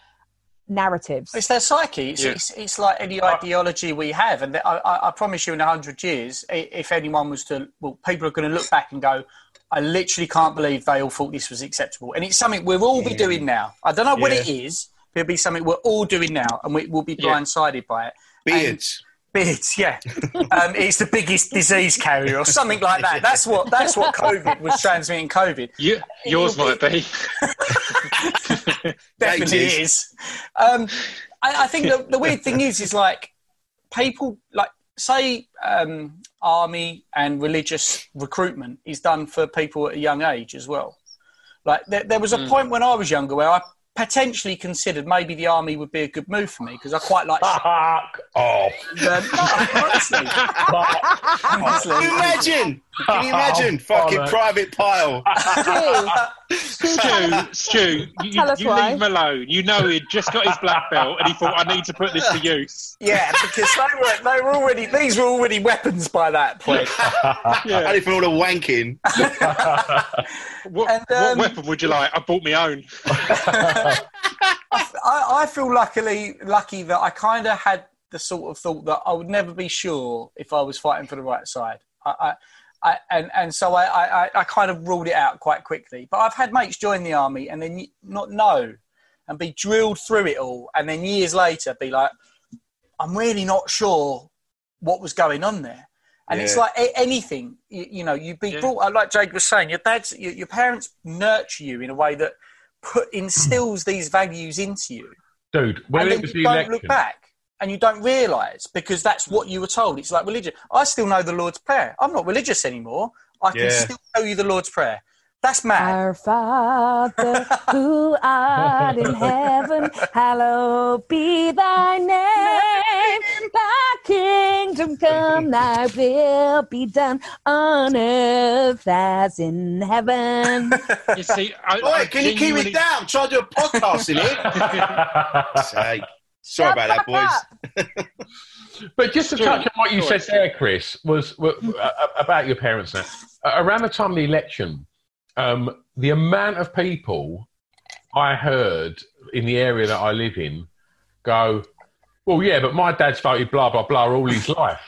narratives It's their psyche. It's, Yeah. it's, it's like any ideology we have. And I, I, I promise you, in 100 years, if anyone was to, well, people are going to look back and go, I literally can't believe they all thought this was acceptable. And it's something we'll all be doing now. I don't know what it is, but it'll be something we're all doing now, and we, we'll be Yeah. blindsided by it. Beards. Beards, yeah. um, it's the biggest disease carrier, or something like that. That's what that's what COVID was transmitting. COVID You, yours It'll might be. definitely Eighties. is. Um, I, I think the, the weird thing is, is like people like say um, army and religious recruitment is done for people at a young age as well. Like there, there was a point when I was younger where I potentially considered maybe the army would be a good move for me because I quite like. Fuck off. um, no, honestly, honestly. Can imagine? Can you imagine? Fucking bollocks. private pile. Stu, Stu, you, Tell us you why. leave him alone. You know he'd just got his black belt and he thought, I need to put this to use. Yeah, because they were they were already these were already weapons by that point. Yeah. Only for all the wanking. What, And, what um, weapon would you like? I bought my own. I, I feel luckily lucky that I kind of had the sort of thought that I would never be sure if I was fighting for the right side. I, I, I and and so I, I, I kind of ruled it out quite quickly. But I've had mates join the army and then not know and be drilled through it all, and then years later be like, I'm really not sure what was going on there. And it's like anything, you, you know, you'd be Yeah. brought, uh, like Jake was saying, your dad's, your, your parents nurture you in a way that put instills these values into you. Dude, when and it then was you the don't election, look back and you don't realise because that's what you were told. It's like religion. I still know the Lord's Prayer. I'm not religious anymore. I can Yeah. still tell you the Lord's Prayer. That's mad. Our Father who art in heaven, hallowed be thy name. Thy kingdom come, thy will be done on earth as in heaven. You see, I, I Oi, can you keep it down? Try to do a podcast in here. Sake. Sorry about that, boys. But just to touch on what you said there, Chris, was, was uh, about your parents now. Uh, around the time of the election, um, the amount of people I heard in the area that I live in go, well, yeah, but my dad's voted blah, blah, blah all his life.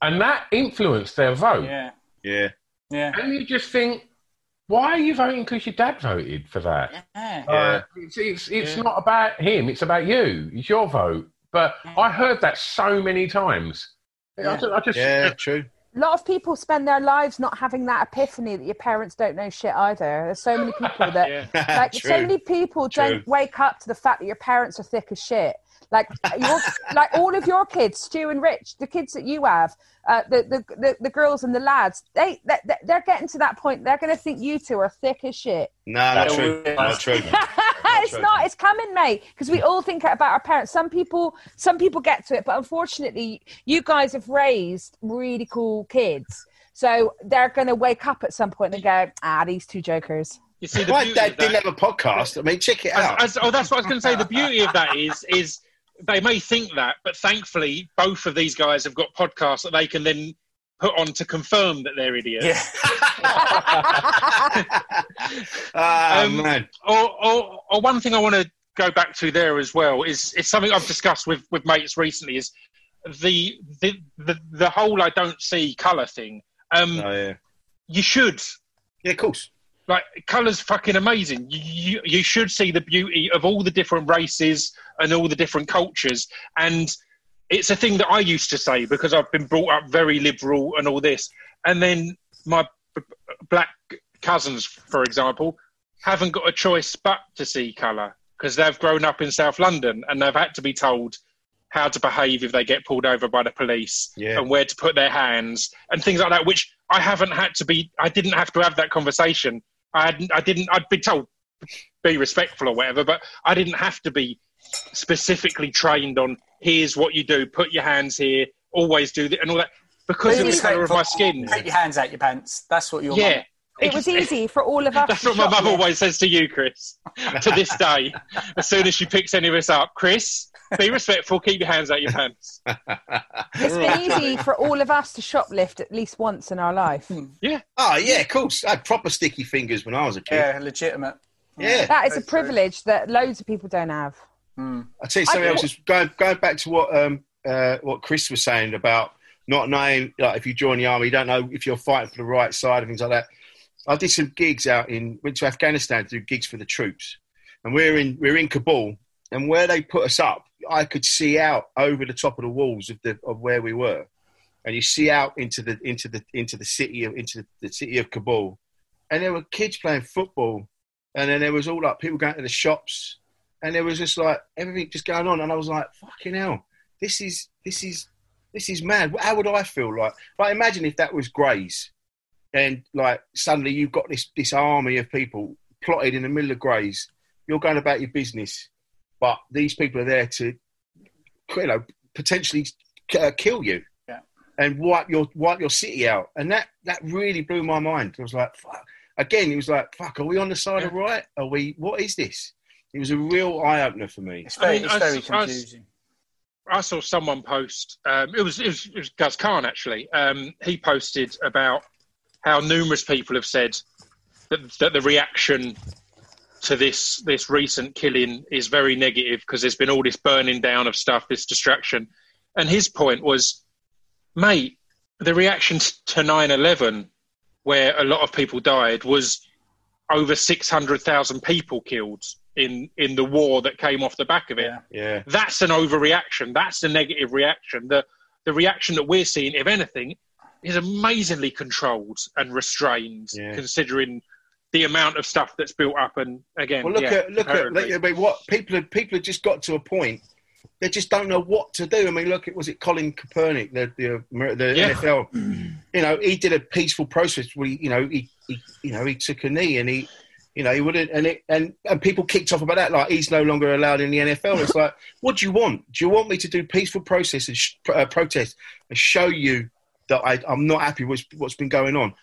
And that influenced their vote. Yeah, Yeah. yeah, And you just think, why are you voting because your dad voted for that? yeah. Uh, it's it's, it's Yeah. not about him. It's about you. It's your vote. But I heard that so many times. I Yeah. just, I just Yeah, true. a lot of people spend their lives not having that epiphany that your parents don't know shit either. There's so many people that, Yeah. like, True. so many people True. don't wake up to the fact that your parents are thick as shit. Like, your, like all of your kids, Stu and Rich, the kids that you have, uh, the, the, the the girls and the lads, they, they they're getting to that point. They're going to think you two are thick as shit. No, not true. we- Not true. it's not. It's coming, mate. Because we all think about our parents. Some people, some people get to it, but unfortunately, you guys have raised really cool kids, so they're going to wake up at some point and go, "Ah, these two jokers." You see, the My dad didn't have a podcast. I mean, check it as, out. as- oh, that's what I was going to say. The beauty of that is, is they may think that, but thankfully, both of these guys have got podcasts that they can then put on to confirm that they're idiots. Yeah. Ah, Um, man. or, or, or one thing I want to go back to there as well is it's something I've discussed with, with mates recently is the the, the the whole I don't see colour thing. Um, Oh, yeah. You should Yeah, of course. Like colour's fucking amazing. You, you you should see the beauty of all the different races and all the different cultures and. It's a thing that I used to say because I've been brought up very liberal and all this, and then my b- black cousins, for example, haven't got a choice but to see colour because they've grown up in South London and they've had to be told how to behave if they get pulled over by the police Yeah. and where to put their hands and things like that. Which I haven't had to be. I didn't have to have that conversation. I hadn't. I didn't. I'd been told be respectful or whatever, but I didn't have to be specifically trained on here's what you do. Put your hands here. Always do that and all that because of the colour of my skin. Keep your hands out your pants. That's what you're. Yeah. It was easy for all of us. That's what my mum always says to you, Chris. to this day, as soon as she picks any of us up, Chris, be respectful, keep your hands out your pants. It's been easy for all of us to shoplift at least once in our life. Yeah. Oh, yeah, of course. I had proper sticky fingers when I was a kid. Yeah, legitimate. Yeah. That is a Very true. privilege that loads of people don't have. I'll tell you something else. Is going going back to what um uh, what Chris was saying about not knowing like if you join the army, you don't know if you're fighting for the right side and things like that. I did some gigs out in went to Afghanistan to do gigs for the troops, and we're in we're in Kabul, and where they put us up, I could see out over the top of the walls of the of where we were, and you see out into the into the into the city of into the, the city of Kabul, and there were kids playing football, and then there was all like people going to the shops, and there was just like everything just going on, and I was like, "Fucking hell, this is this is this is mad." How would I feel like? Like imagine if that was Grays, and like suddenly you've got this this army of people plotted in the middle of Grays. You're going about your business, but these people are there to, you know, potentially uh, kill you. Yeah. And wipe your wipe your city out, and that that really blew my mind. I was like, "Fuck!" Again, it was like, "Fuck!" Are we on the side of right? Are we? What is this? It was a real eye opener for me. It's very, I mean, it's very s- I s- confusing. I saw someone post. Um, it was it was, it was Guz Khan actually. Um, he posted about how numerous people have said that, that the reaction to this this recent killing is very negative because there's been all this burning down of stuff, this distraction. And his point was, mate, the reaction to 9/11, where a lot of people died, was over 600,000 people killed in in the war that came off the back of it Yeah. Yeah, that's an overreaction. That's the negative reaction. The the reaction that we're seeing, if anything, is amazingly controlled and restrained, Yeah. considering the amount of stuff that's built up. And again, Well, look yeah, at look at totally. I mean, what people have, people have just got to a point. They just don't know what to do. I mean, look at was it Colin Kaepernick, the the, the Yeah. NFL. You know, he did a peaceful process. Where he, you know, he, he you know he took a knee and he, you know, he wouldn't and it and and people kicked off about that like he's no longer allowed in the NFL. It's like, what do you want? Do you want me to do peaceful process and sh- uh, protest and show you that I, I'm not happy with what's been going on,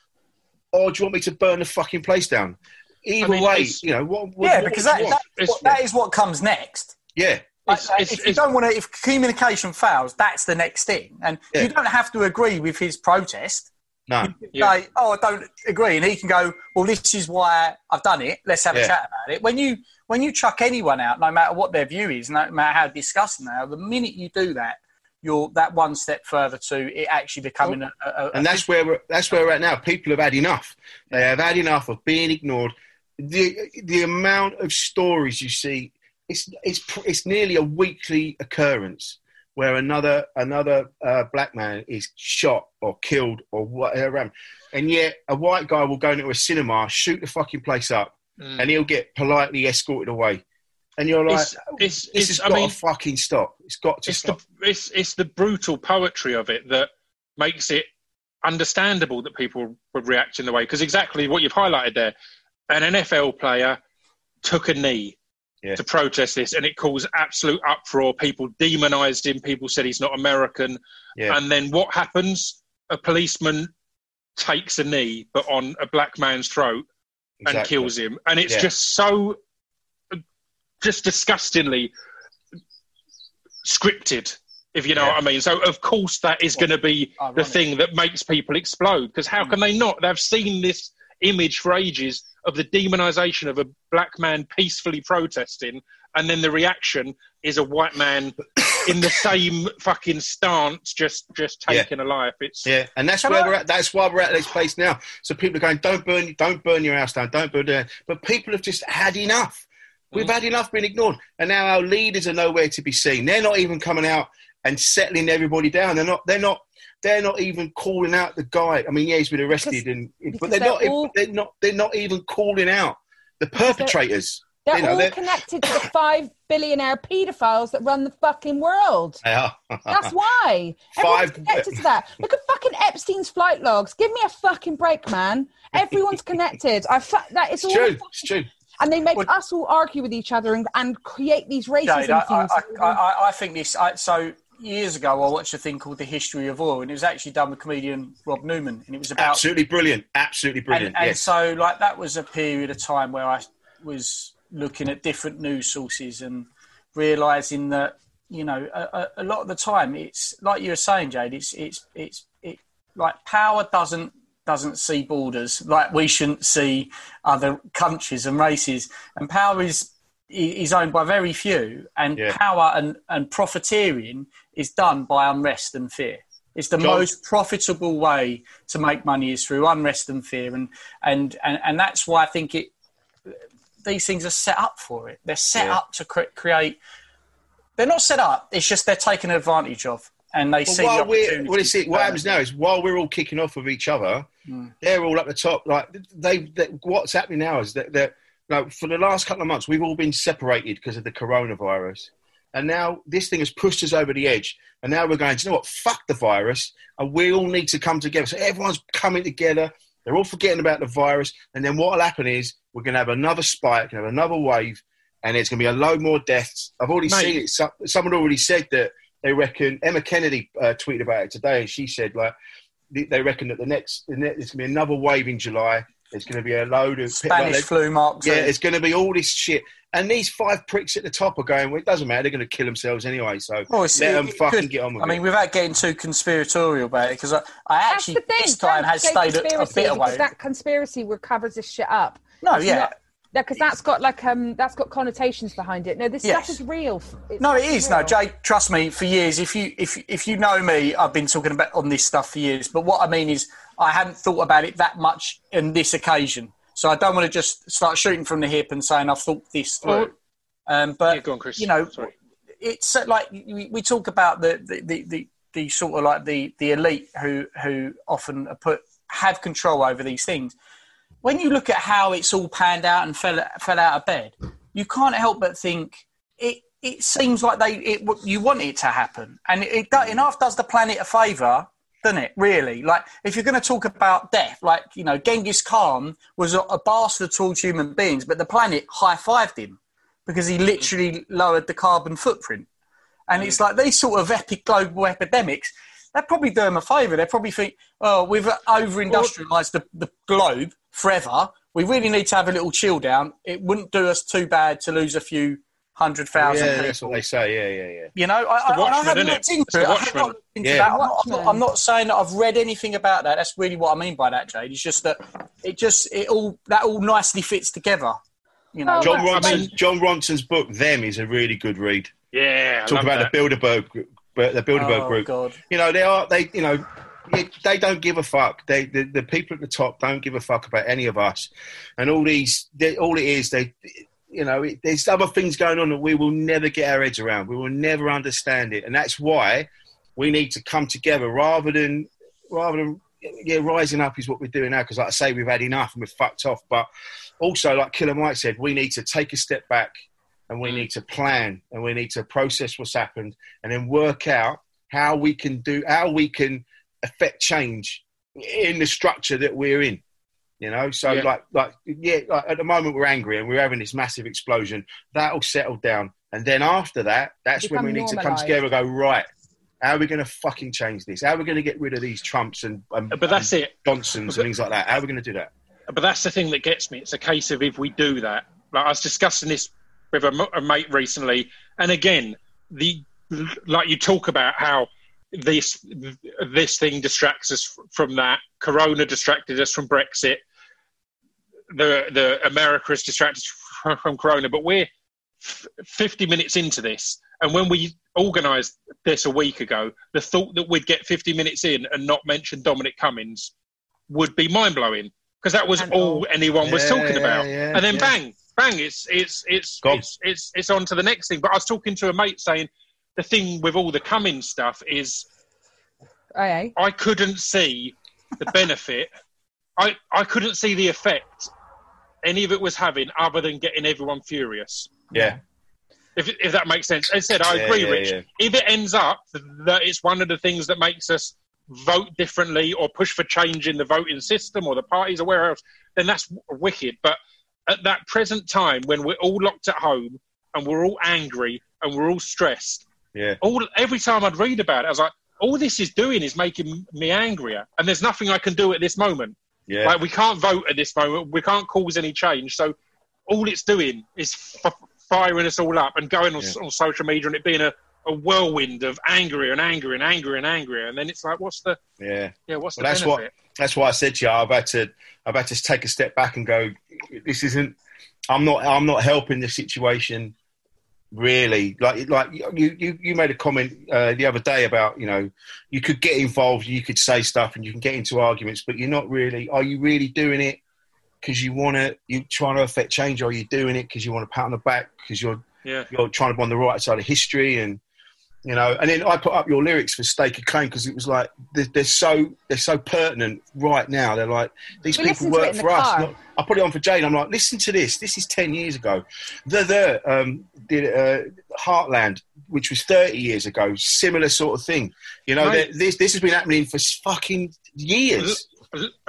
or do you want me to burn the fucking place down? Either mean, way, you know what? what Yeah, what because that, that, It's- that is what comes next. yeah. It's- it's- if you don't want to, if communication fails, that's the next thing, and Yeah. you don't have to agree with his protest. No. You Yeah. say, "Oh, I don't agree," and he can go, "Well, this is why I've done it. Let's have Yeah. a chat about it." When you when you chuck anyone out, no matter what their view is, no matter how disgusting they are, the minute you do that, you're that one step further to it actually becoming a, a, a and that's where we're, that's where we're at now. People have had enough. They have had enough of being ignored. The the amount of stories you see, it's it's it's nearly a weekly occurrence where another another uh, black man is shot or killed or whatever, and yet a white guy will go into a cinema, shoot the fucking place up, Mm. and he'll get politely escorted away. And you're like, It's- it's- this it's- has I got mean- to fucking stop. It's got to it's the stop. it's it's the brutal poetry of it that makes it understandable that people would react in the way because exactly what you've highlighted there an NFL player took a knee Yeah. to protest this and it caused absolute uproar people demonized him people said he's not American Yeah. and then what happens a policeman takes a knee but on a black man's throat and kills him and it's Yeah. just so just disgustingly scripted if you know Yeah. what i mean so of course that is going to be the thing that makes people explode because how can they mm. not they've seen this image for ages of the demonization of a black man peacefully protesting and then the reaction is a white man in the same fucking stance just just Yeah. taking a life it's Yeah, and that's where I- we're at. That's why we're at this place now. So people are going, "Don't burn, don't burn your house down, don't burn it." But people have just had enough. We've Mm. had enough being ignored, and now our leaders are nowhere to be seen. They're not even coming out and settling everybody down. They're not. They're not. They're not even calling out the guy. I mean, yeah, he's been arrested, and because but they're, they're not. even- all- they're not. They're not even calling out the they're- perpetrators. They're You know, all they're- connected to the five billionaire paedophiles that run the fucking world. They are. That's why. Everyone's Five- connected to that. Look at fucking Epstein's flight logs. Give me a fucking break, man. Everyone's connected. I fa- that it's It's all true. It's true. And they make Well- us all argue with each other and, and create these racism Jade, I, things. I, I, I, I think this. I, so years ago, I watched a thing called The History of Oil, and it was actually done with comedian Rob Newman, and it was about Absolutely brilliant. Absolutely brilliant. and, and yes. so like that was a period of time where I was looking at different news sources and realizing that you know a, a, a lot of the time it's like you were saying, Jade. It's it's it's it like power doesn't doesn't see borders like we shouldn't see other countries and races. And power is is owned by very few and Yeah. power and, and profiteering is done by unrest and fear. It's the John- most profitable way to make money is through unrest and fear and and and, and that's why i think it these things are set up for it. They're set Yeah. up to cre- create they're not set up it's just they're taken advantage of and they Well, see while the we're, opportunity well, it's it, what happens now is while we're all kicking off with each other, Hmm. they're all up the top. Like they, they what's happening now is that they're like for the last couple of months we've all been separated because of the coronavirus, and now this thing has pushed us over the edge. And now we're going, "Do you know what? Fuck the virus, and we all need to come together. So everyone's coming together. They're all forgetting about the virus, and then what will happen is we're going to have another spike, have another wave, and there's going to be a load more deaths. I've already Mate. seen it. So, someone already said that they reckon Emma Kennedy uh, tweeted about it today, and she said like they- they reckon that the next the next- there's going to be another wave in July. There's going to be a load of spanish like, flu marks. yeah, it's going to be all this shit. And these five pricks at the top are going. Well, it doesn't matter. They're going to kill themselves anyway. So it's- let them fucking could- get on with it. I mean, without getting too conspiratorial about it, because I, I actually thing. this time Don't has say stayed a, a conspiracy bit because away. That conspiracy where covers this shit up. No, It's yeah. not- because that's got like um that's got connotations behind it. No, this Yes. stuff is real. It's No, it is. No, real. Jay, trust me. For years, if you if if you know me, I've been talking about on this stuff for years. But what I mean is, I hadn't thought about it that much in this occasion. So I don't want to just start shooting from the hip and saying I've thought this through. Um, but Yeah, go on, Chris. you know, Sorry. it's uh, like we, we talk about the the, the, the the sort of like the the elite who who often are put have control over these things. When you look at how it's all panned out and fell fell out of bed, you can't help but think it. It seems like they it, you want it to happen, and it, it enough does the planet a favour, doesn't it? Really, like if you're going to talk about death, like you know, Genghis Khan was a, a bastard towards human beings, but the planet high fived him because he mm-hmm. literally lowered the carbon footprint. And it's mm. like these sort of epic global epidemics, they probably do them a favour. They probably think, oh, we've over industrialised the, the globe forever. We really need to have a little chill down. It wouldn't do us too bad to lose a few hundred oh, thousand yeah, people. that's what they say. Yeah, yeah, yeah. You know, I, I, I haven't looked into it. I have Watchmen. not looked into Yeah. that. I'm not, I'm, not, I'm not saying that I've read anything about that. That's really what I mean by that, Jade. It's just that it just it all that all nicely fits together. You know, Oh, Jon Well, Ronson, Jon Ronson's book "Them" is a really good read. Yeah, I Talk love about that. the Bilderberg, group- the Bilderberg oh group. god. you know they are they you know it, they don't give a fuck they the, the people at the top don't give a fuck about any of us and all these they, all it is they you know, it, there's other things going on that we will never get our heads around. We will never understand it, and that's why we need to come together rather than rather than yeah, rising up is what we're doing now. Because like I say, we've had enough and we're fucked off. But also, like Killer Mike said, we need to take a step back and we need to plan and we need to process what's happened and then work out how we can do how we can affect change in the structure that we're in. You know, so Yeah. like, like, yeah, like at the moment we're angry and we're having this massive explosion. That'll settle down, and then after that, that's when we need to come together and go right. How are we going to fucking change this? How are we going to get rid of these Trumps and, and But that's and it. Johnsons and things like that? How are we going to do that? But that's the thing that gets me. It's a case of if we do that. Like I was discussing this with a, a mate recently, and again, the like you talk about how this this thing distracts us from that. Corona distracted us from Brexit. The the America has distracted us from, from Corona, but we're f- fifty minutes into this, and when we organised this a week ago, the thought that we'd get fifty minutes in and not mention Dominic Cummings would be mind blowing because that was And all all. anyone was Yeah, talking yeah, about. yeah, and then yeah. bang, bang, it's it's it's it's, it's it's on to the next thing. But I was talking to a mate saying the thing with all the coming stuff is Aye, I couldn't see the benefit. I I couldn't see the effect any of it was having other than getting everyone furious. Yeah, If, if that makes sense. As I said, I Yeah, agree, yeah, Rich. yeah. If it ends up that it's one of the things that makes us vote differently or push for change in the voting system or the parties or where else, then that's wicked. But at that present time, when we're all locked at home and we're all angry and we're all stressed, yeah, all every time I'd read about it, I was like, all this is doing is making me angrier, and there's nothing I can do at this moment. yeah. Like we can't vote at this moment. We can't cause any change. So all it's doing is f- firing us all up and going on, Yeah. on social media and it being a, a whirlwind of angrier and angrier and angrier and angrier. And then it's like, what's the yeah. yeah? What's the that's benefit? what that's why I said to you. I've had to I've had to take a step back and go. This isn't. I'm not. I'm not helping the situation. Really, like like you you you made a comment uh, the other day about you know you could get involved, you could say stuff, and you can get into arguments, but you're not really. Are you really doing it because you want to? You trying to affect change, or are you doing it because you want to pat on the back because you're Yeah, you're trying to be on the right side of history and you know and then i put up your lyrics for stake a claim because it was like they're, they're so they're so pertinent right now they're like these We people listened to it work for us car. Not- i put it on for jane i'm like listen to this this is 10 years ago the the um did uh, heartland which was 30 years ago similar sort of thing you know Right. this this has been happening for fucking years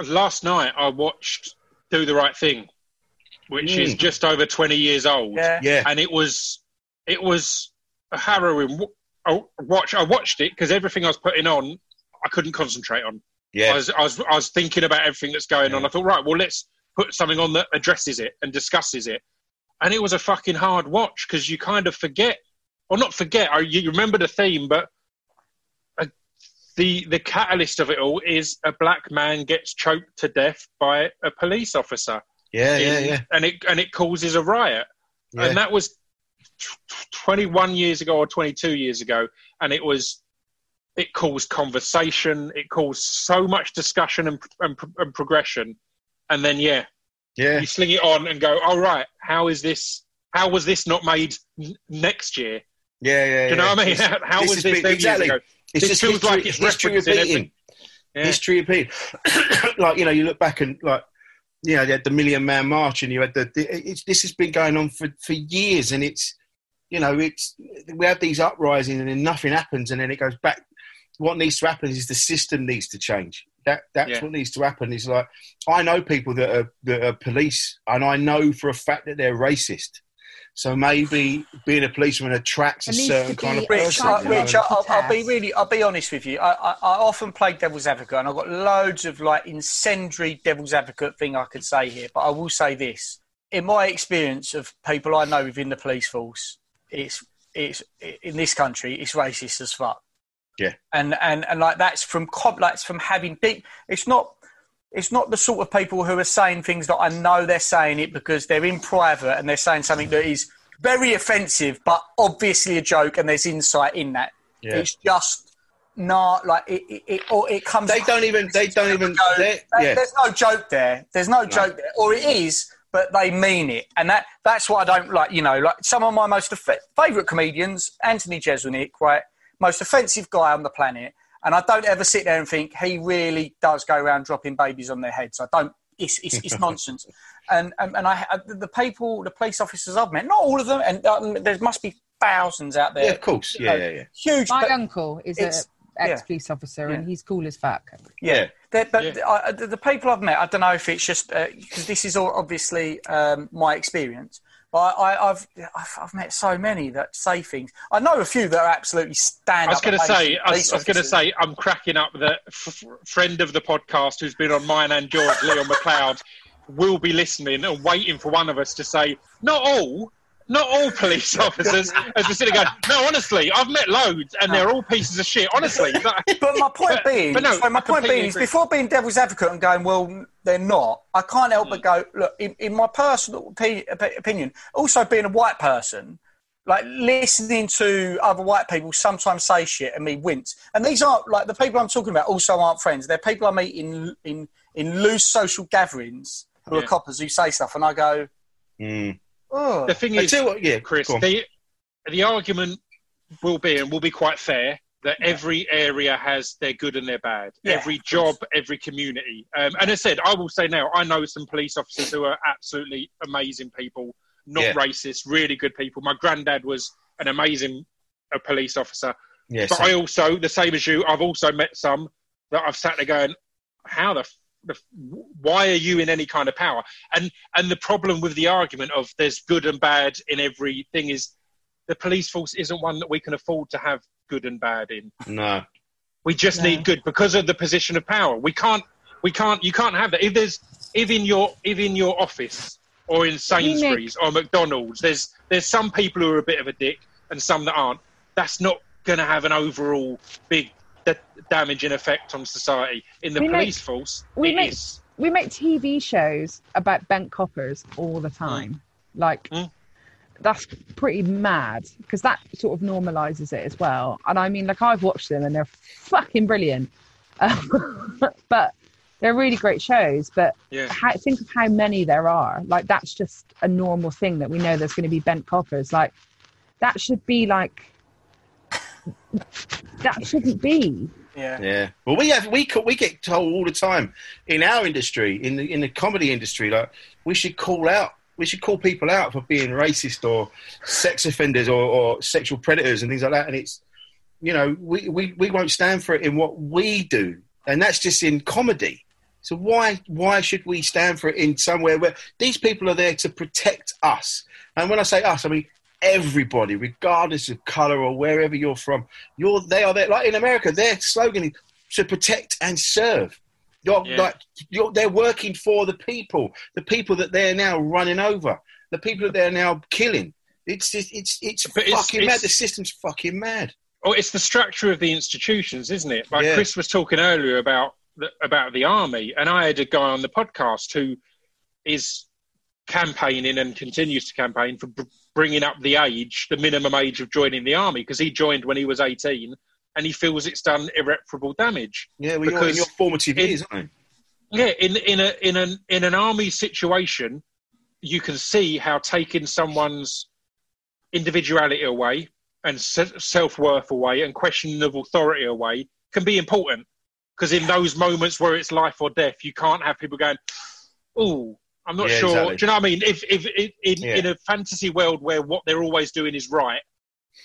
last night I watched Do the Right Thing, which is Mm. just over 20 years old. Yeah. yeah and it was it was a harrowing w- I watch. I watched it because everything I was putting on, I couldn't concentrate on. I yeah was, I was I was thinking about everything that's going on. I thought, right, well, let's put something on that addresses it and discusses it. And it was a fucking hard watch because you kind of forget, or not forget. I- You remember the theme, but uh, the the catalyst of it all is a black man gets choked to death by a police officer. yeah yeah in- yeah and it and it causes a riot Yeah. and that was 21 years ago or 22 years ago and it was it caused conversation it caused so much discussion and, and, and progression and then yeah yeah you sling it on and go all right how is this how was this not made n- next year yeah yeah do you know yeah. what i mean This- how, this was this been- exactly. years ago it's This just feels history, like it's history referencing repeating yeah. history repeat. like you know, you look back and like you know, you had the Million Man March, and you had the. the it's, this has been going on for for years, and it's you know, it's we have these uprisings, and then nothing happens, and then it goes back. What needs to happen is the system needs to change. That that's Yeah. what needs to happen. Is like I know people that are that are police, and I know for a fact that they're racist. So maybe being a policeman attracts a certain kind of a Rich, person. I, you know? Rich, I'll, I'll be really, I'll be honest with you. I, I, I often play devil's advocate, and I've got loads of like incendiary devil's advocate thing I could say here. But I will say this: in my experience of people I know within the police force, it's it's in this country, it's racist as fuck. Yeah. and and and like that's from com- like it's from having deep. It's not. It's not the sort of people who are saying things that I know they're saying it because they're in private and they're saying something that is very offensive, but obviously a joke, and there's insight in that. Yeah. It's just not like it. It, it, or it comes. They don't even. They don't even. go, Yeah. There's no joke there. There's no joke there, or it is, but they mean it, and that that's what I don't like. You know, like some of my most offe- favourite comedians, Anthony Jeselnik, right, most offensive guy on the planet, and I don't ever sit there and think he really does go around dropping babies on their heads. I don't. It's it's, it's nonsense. And, and and I the people, the police officers I've met, not all of them, and um, there must be thousands out there. Yeah, of course. Yeah, know, yeah, yeah. Huge. My uncle is an ex police officer, and he's cool as fuck. Yeah, They're- but I, the, the people I've met, I don't know if it's just because this is all obviously um, my experience. I, I, I've, I've I've met so many that say things. I know a few that are absolutely stand. I was going to say, I was, was going to say, I'm cracking up that f- friend of the podcast who's been on mine and yours, Leon McLeod, will be listening and waiting for one of us to say, not all, not all police officers. As we're sitting going, no, honestly, I've met loads and they're all pieces of shit. Honestly, but, But my point But- being, but no, so my point being is, before being devil's advocate and going, well, they're not. I can't help but go, look, in, in my personal opi- opi- opinion, also being a white person, like listening to other white people sometimes say shit and me wince. And these aren't like the people I'm talking about. Also, aren't friends. They're people I meet in in in loose social gatherings who are coppers who say stuff, and I go, Mm. Oh, the thing is, what, yeah, Chris, the the argument will be and will be quite fair that every area has their good and their bad. Yeah, every job, every community. Um, and as I said, I will say now, I know some police officers who are absolutely amazing people, not Yeah. racist, really good people. My granddad was an amazing uh, police officer. Yeah, But so- I also, the same as you, I've also met some that I've sat there going, how the, f- the f- why are you in any kind of power? And and the problem with the argument of there's good and bad in everything is the police force isn't one that we can afford to have good and bad in. no. We just No. need good because of the position of power. We can't we can't you can't have that. If there's if in your if in your office or in Sainsbury's or McDonald's, there's there's some people who are a bit of a dick and some that aren't. That's not going to have an overall big da- damaging effect on society. In the We make- police force, we make- is. We make TV shows about bent coppers all the time. Like, Mm. that's pretty mad because that sort of normalizes it as well. And I mean, like, I've watched them and they're fucking brilliant. Um, but they're really great shows. But Yeah. how, think of how many there are. Like, that's just a normal thing that we know there's going to be bent coppers. Like, that should be like, that shouldn't be. yeah. Yeah. Well, we have we co- we get told all the time in our industry, in the in the comedy industry, like we should call out, we should call people out for being racist or sex offenders or, or sexual predators and things like that. And it's, you know, we, we we won't stand for it in what we do, and that's just in comedy. So why why should we stand for it in somewhere where these people are there to protect us? And when I say us, I mean everybody, regardless of color or wherever you're from. You're they are there. Like in America, their slogan is to protect and serve. You're Yeah. like you're, they're working for the people, the people that they're now running over, the people that they're now killing. It's just, it's it's But fucking it's- mad. The system's fucking mad. Oh, it's the structure of the institutions, isn't it? Like Yeah. Chris was talking earlier about the, about the army, and I had a guy on the podcast who is campaigning and continues to campaign for bringing up the age, the minimum age of joining the army, because he joined when he was eighteen, and he feels it's done irreparable damage. Yeah, well, you're in your formative it- years, aren't Yeah, in in a in an in an army situation, you can see how taking someone's individuality away and self worth away and questioning of authority away can be important. Because in those moments where it's life or death, you can't have people going, "Oh, I'm not Yeah, sure." exactly. Do you know what I mean? If if, if in, Yeah. in a fantasy world where what they're always doing is right,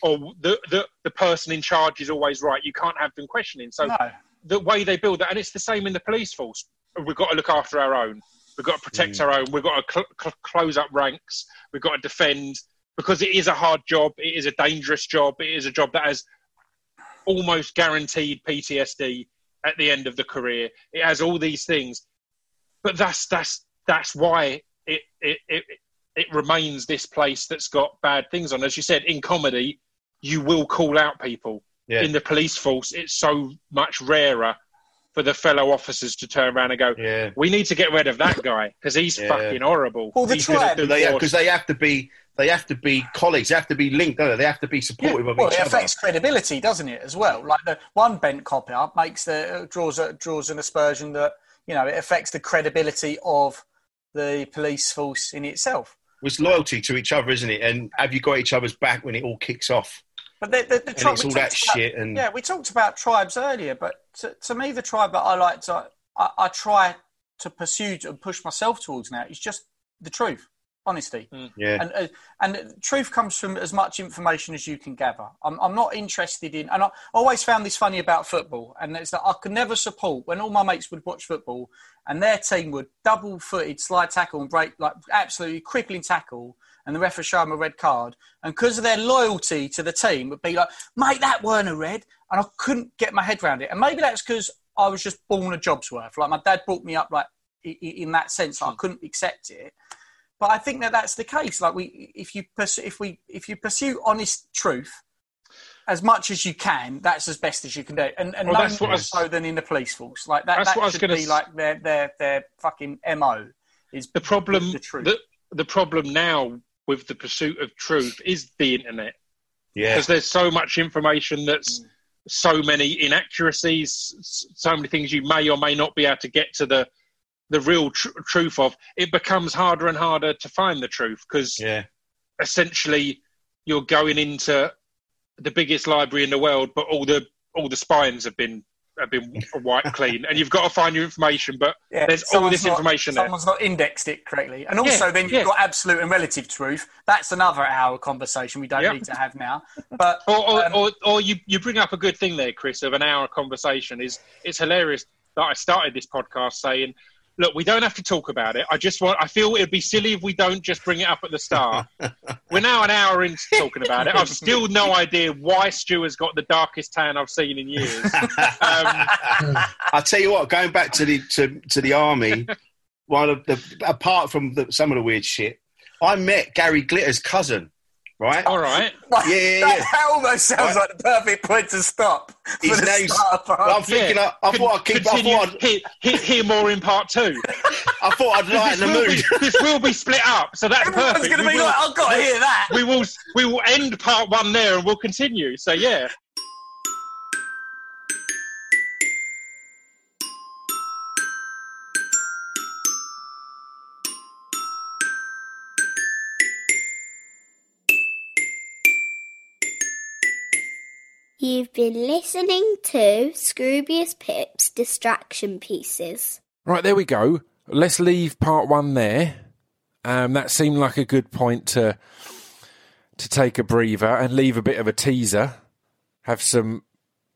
or the, the the person in charge is always right, you can't have them questioning. So No. the way they build that, and it's the same in the police force. We've got to look after our own. We've got to protect Mm. our own. We've got to cl- cl- close up ranks. We've got to defend because it is a hard job. It is a dangerous job. It is a job that has almost guaranteed PTSD at the end of the career. It has all these things, but that's that's that's why it it it, it remains this place that's got bad things on. As you said, in comedy, you will call out people Yeah. in the police force, it's so much rarer for the fellow officers to turn around and go, Yeah. "We need to get rid of that guy because he's Yeah. fucking horrible." Well, the He's tribe- do They because they have to be they have to be colleagues. They have to be linked. Don't they? they have to be supportive of Well, each it other. affects credibility, doesn't it, as well? Like the one bent cop up makes the uh, draws a, draws an aspersion that you know it affects the credibility of the police force in itself. It's loyalty to each other, isn't it? And have you got each other's back when it all kicks off? But the, the, the And it's all that about- shit and Yeah, we talked about tribes earlier, but to, to me, the tribe that I like to, I, I try to pursue and push myself towards now is just the truth, honesty. yeah. And, uh, and truth comes from as much information as you can gather. I'm, I'm not interested in, and I always found this funny about football, and it's that I could never support when all my mates would watch football and their team would double footed slide tackle and break, like absolutely crippling tackle, and the ref would show them a red card. And because of their loyalty to the team, would be like, mate, that weren't a red. And I couldn't get my head around it. And maybe that's because I was just born a job's worth. Like my dad brought me up like i- i- in that sense, like I couldn't accept it. But I think that that's the case. Like we, if you pursue, if we, if you pursue honest truth as much as you can, that's as best as you can do. And, and Well, no that's what I more so than in the police force. Like that, That's that what I was should be s- like their their their fucking mo. Is The problem, the truth. the, the problem now with the pursuit of truth is the internet. Yeah. because there's so much information that's mm. so many inaccuracies, so many things you may or may not be able to get to the the real tr- truth of. It becomes harder and harder to find the truth because Yeah. essentially you're going into the biggest library in the world, but all the all the spines have been have been wiped clean, and you've got to find your information. But Yeah, there's all someone's this not- information there. Someone's not indexed it correctly, and also Yeah, then you've yeah. got absolute and relative truth. That's another hour conversation we don't Yep. need to have now. But Or, or, um, or, or you, you bring up a good thing there, Chris, of an hour conversation. Is It's hilarious that I started this podcast saying, look, we don't have to talk about it. I just want, I feel it would be silly if we don't just bring it up at the start. We're now an hour into talking about it. I've still no idea why Stu has got the darkest tan I've seen in years. Um, I tell you what, going back to the to, to the army, one of the apart from the, some of the weird shit, I met Gary Glitter's cousin, right? all right. Yeah, yeah, that, yeah. that almost sounds Right. like the perfect point to stop. His name's. start Well, I'm thinking. I, I thought I'd keep. I Continue, thought I'd, hear, hear, hear more in part two. I thought I'd lighten this, the will mood. be, this will be split up, so that's Everyone's perfect. going to be will- like, I've got to hear that. we will we will end part one there and we'll continue. So yeah. You've been listening to Scroobius Pip's Distraction Pieces. Right, there we go. Let's leave part one there. Um, that seemed like a good point to to take a breather and leave a bit of a teaser. Have some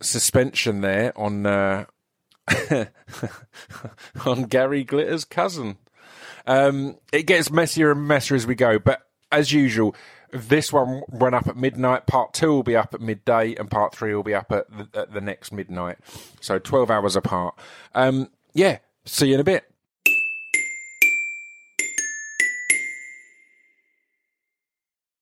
suspension there on uh, on Gary Glitter's cousin. Um, it gets messier and messier as we go, but as usual, this one went up at midnight. Part two will be up at midday, and part three will be up at the, at the next midnight. So twelve hours apart. Um, yeah, see you in a bit.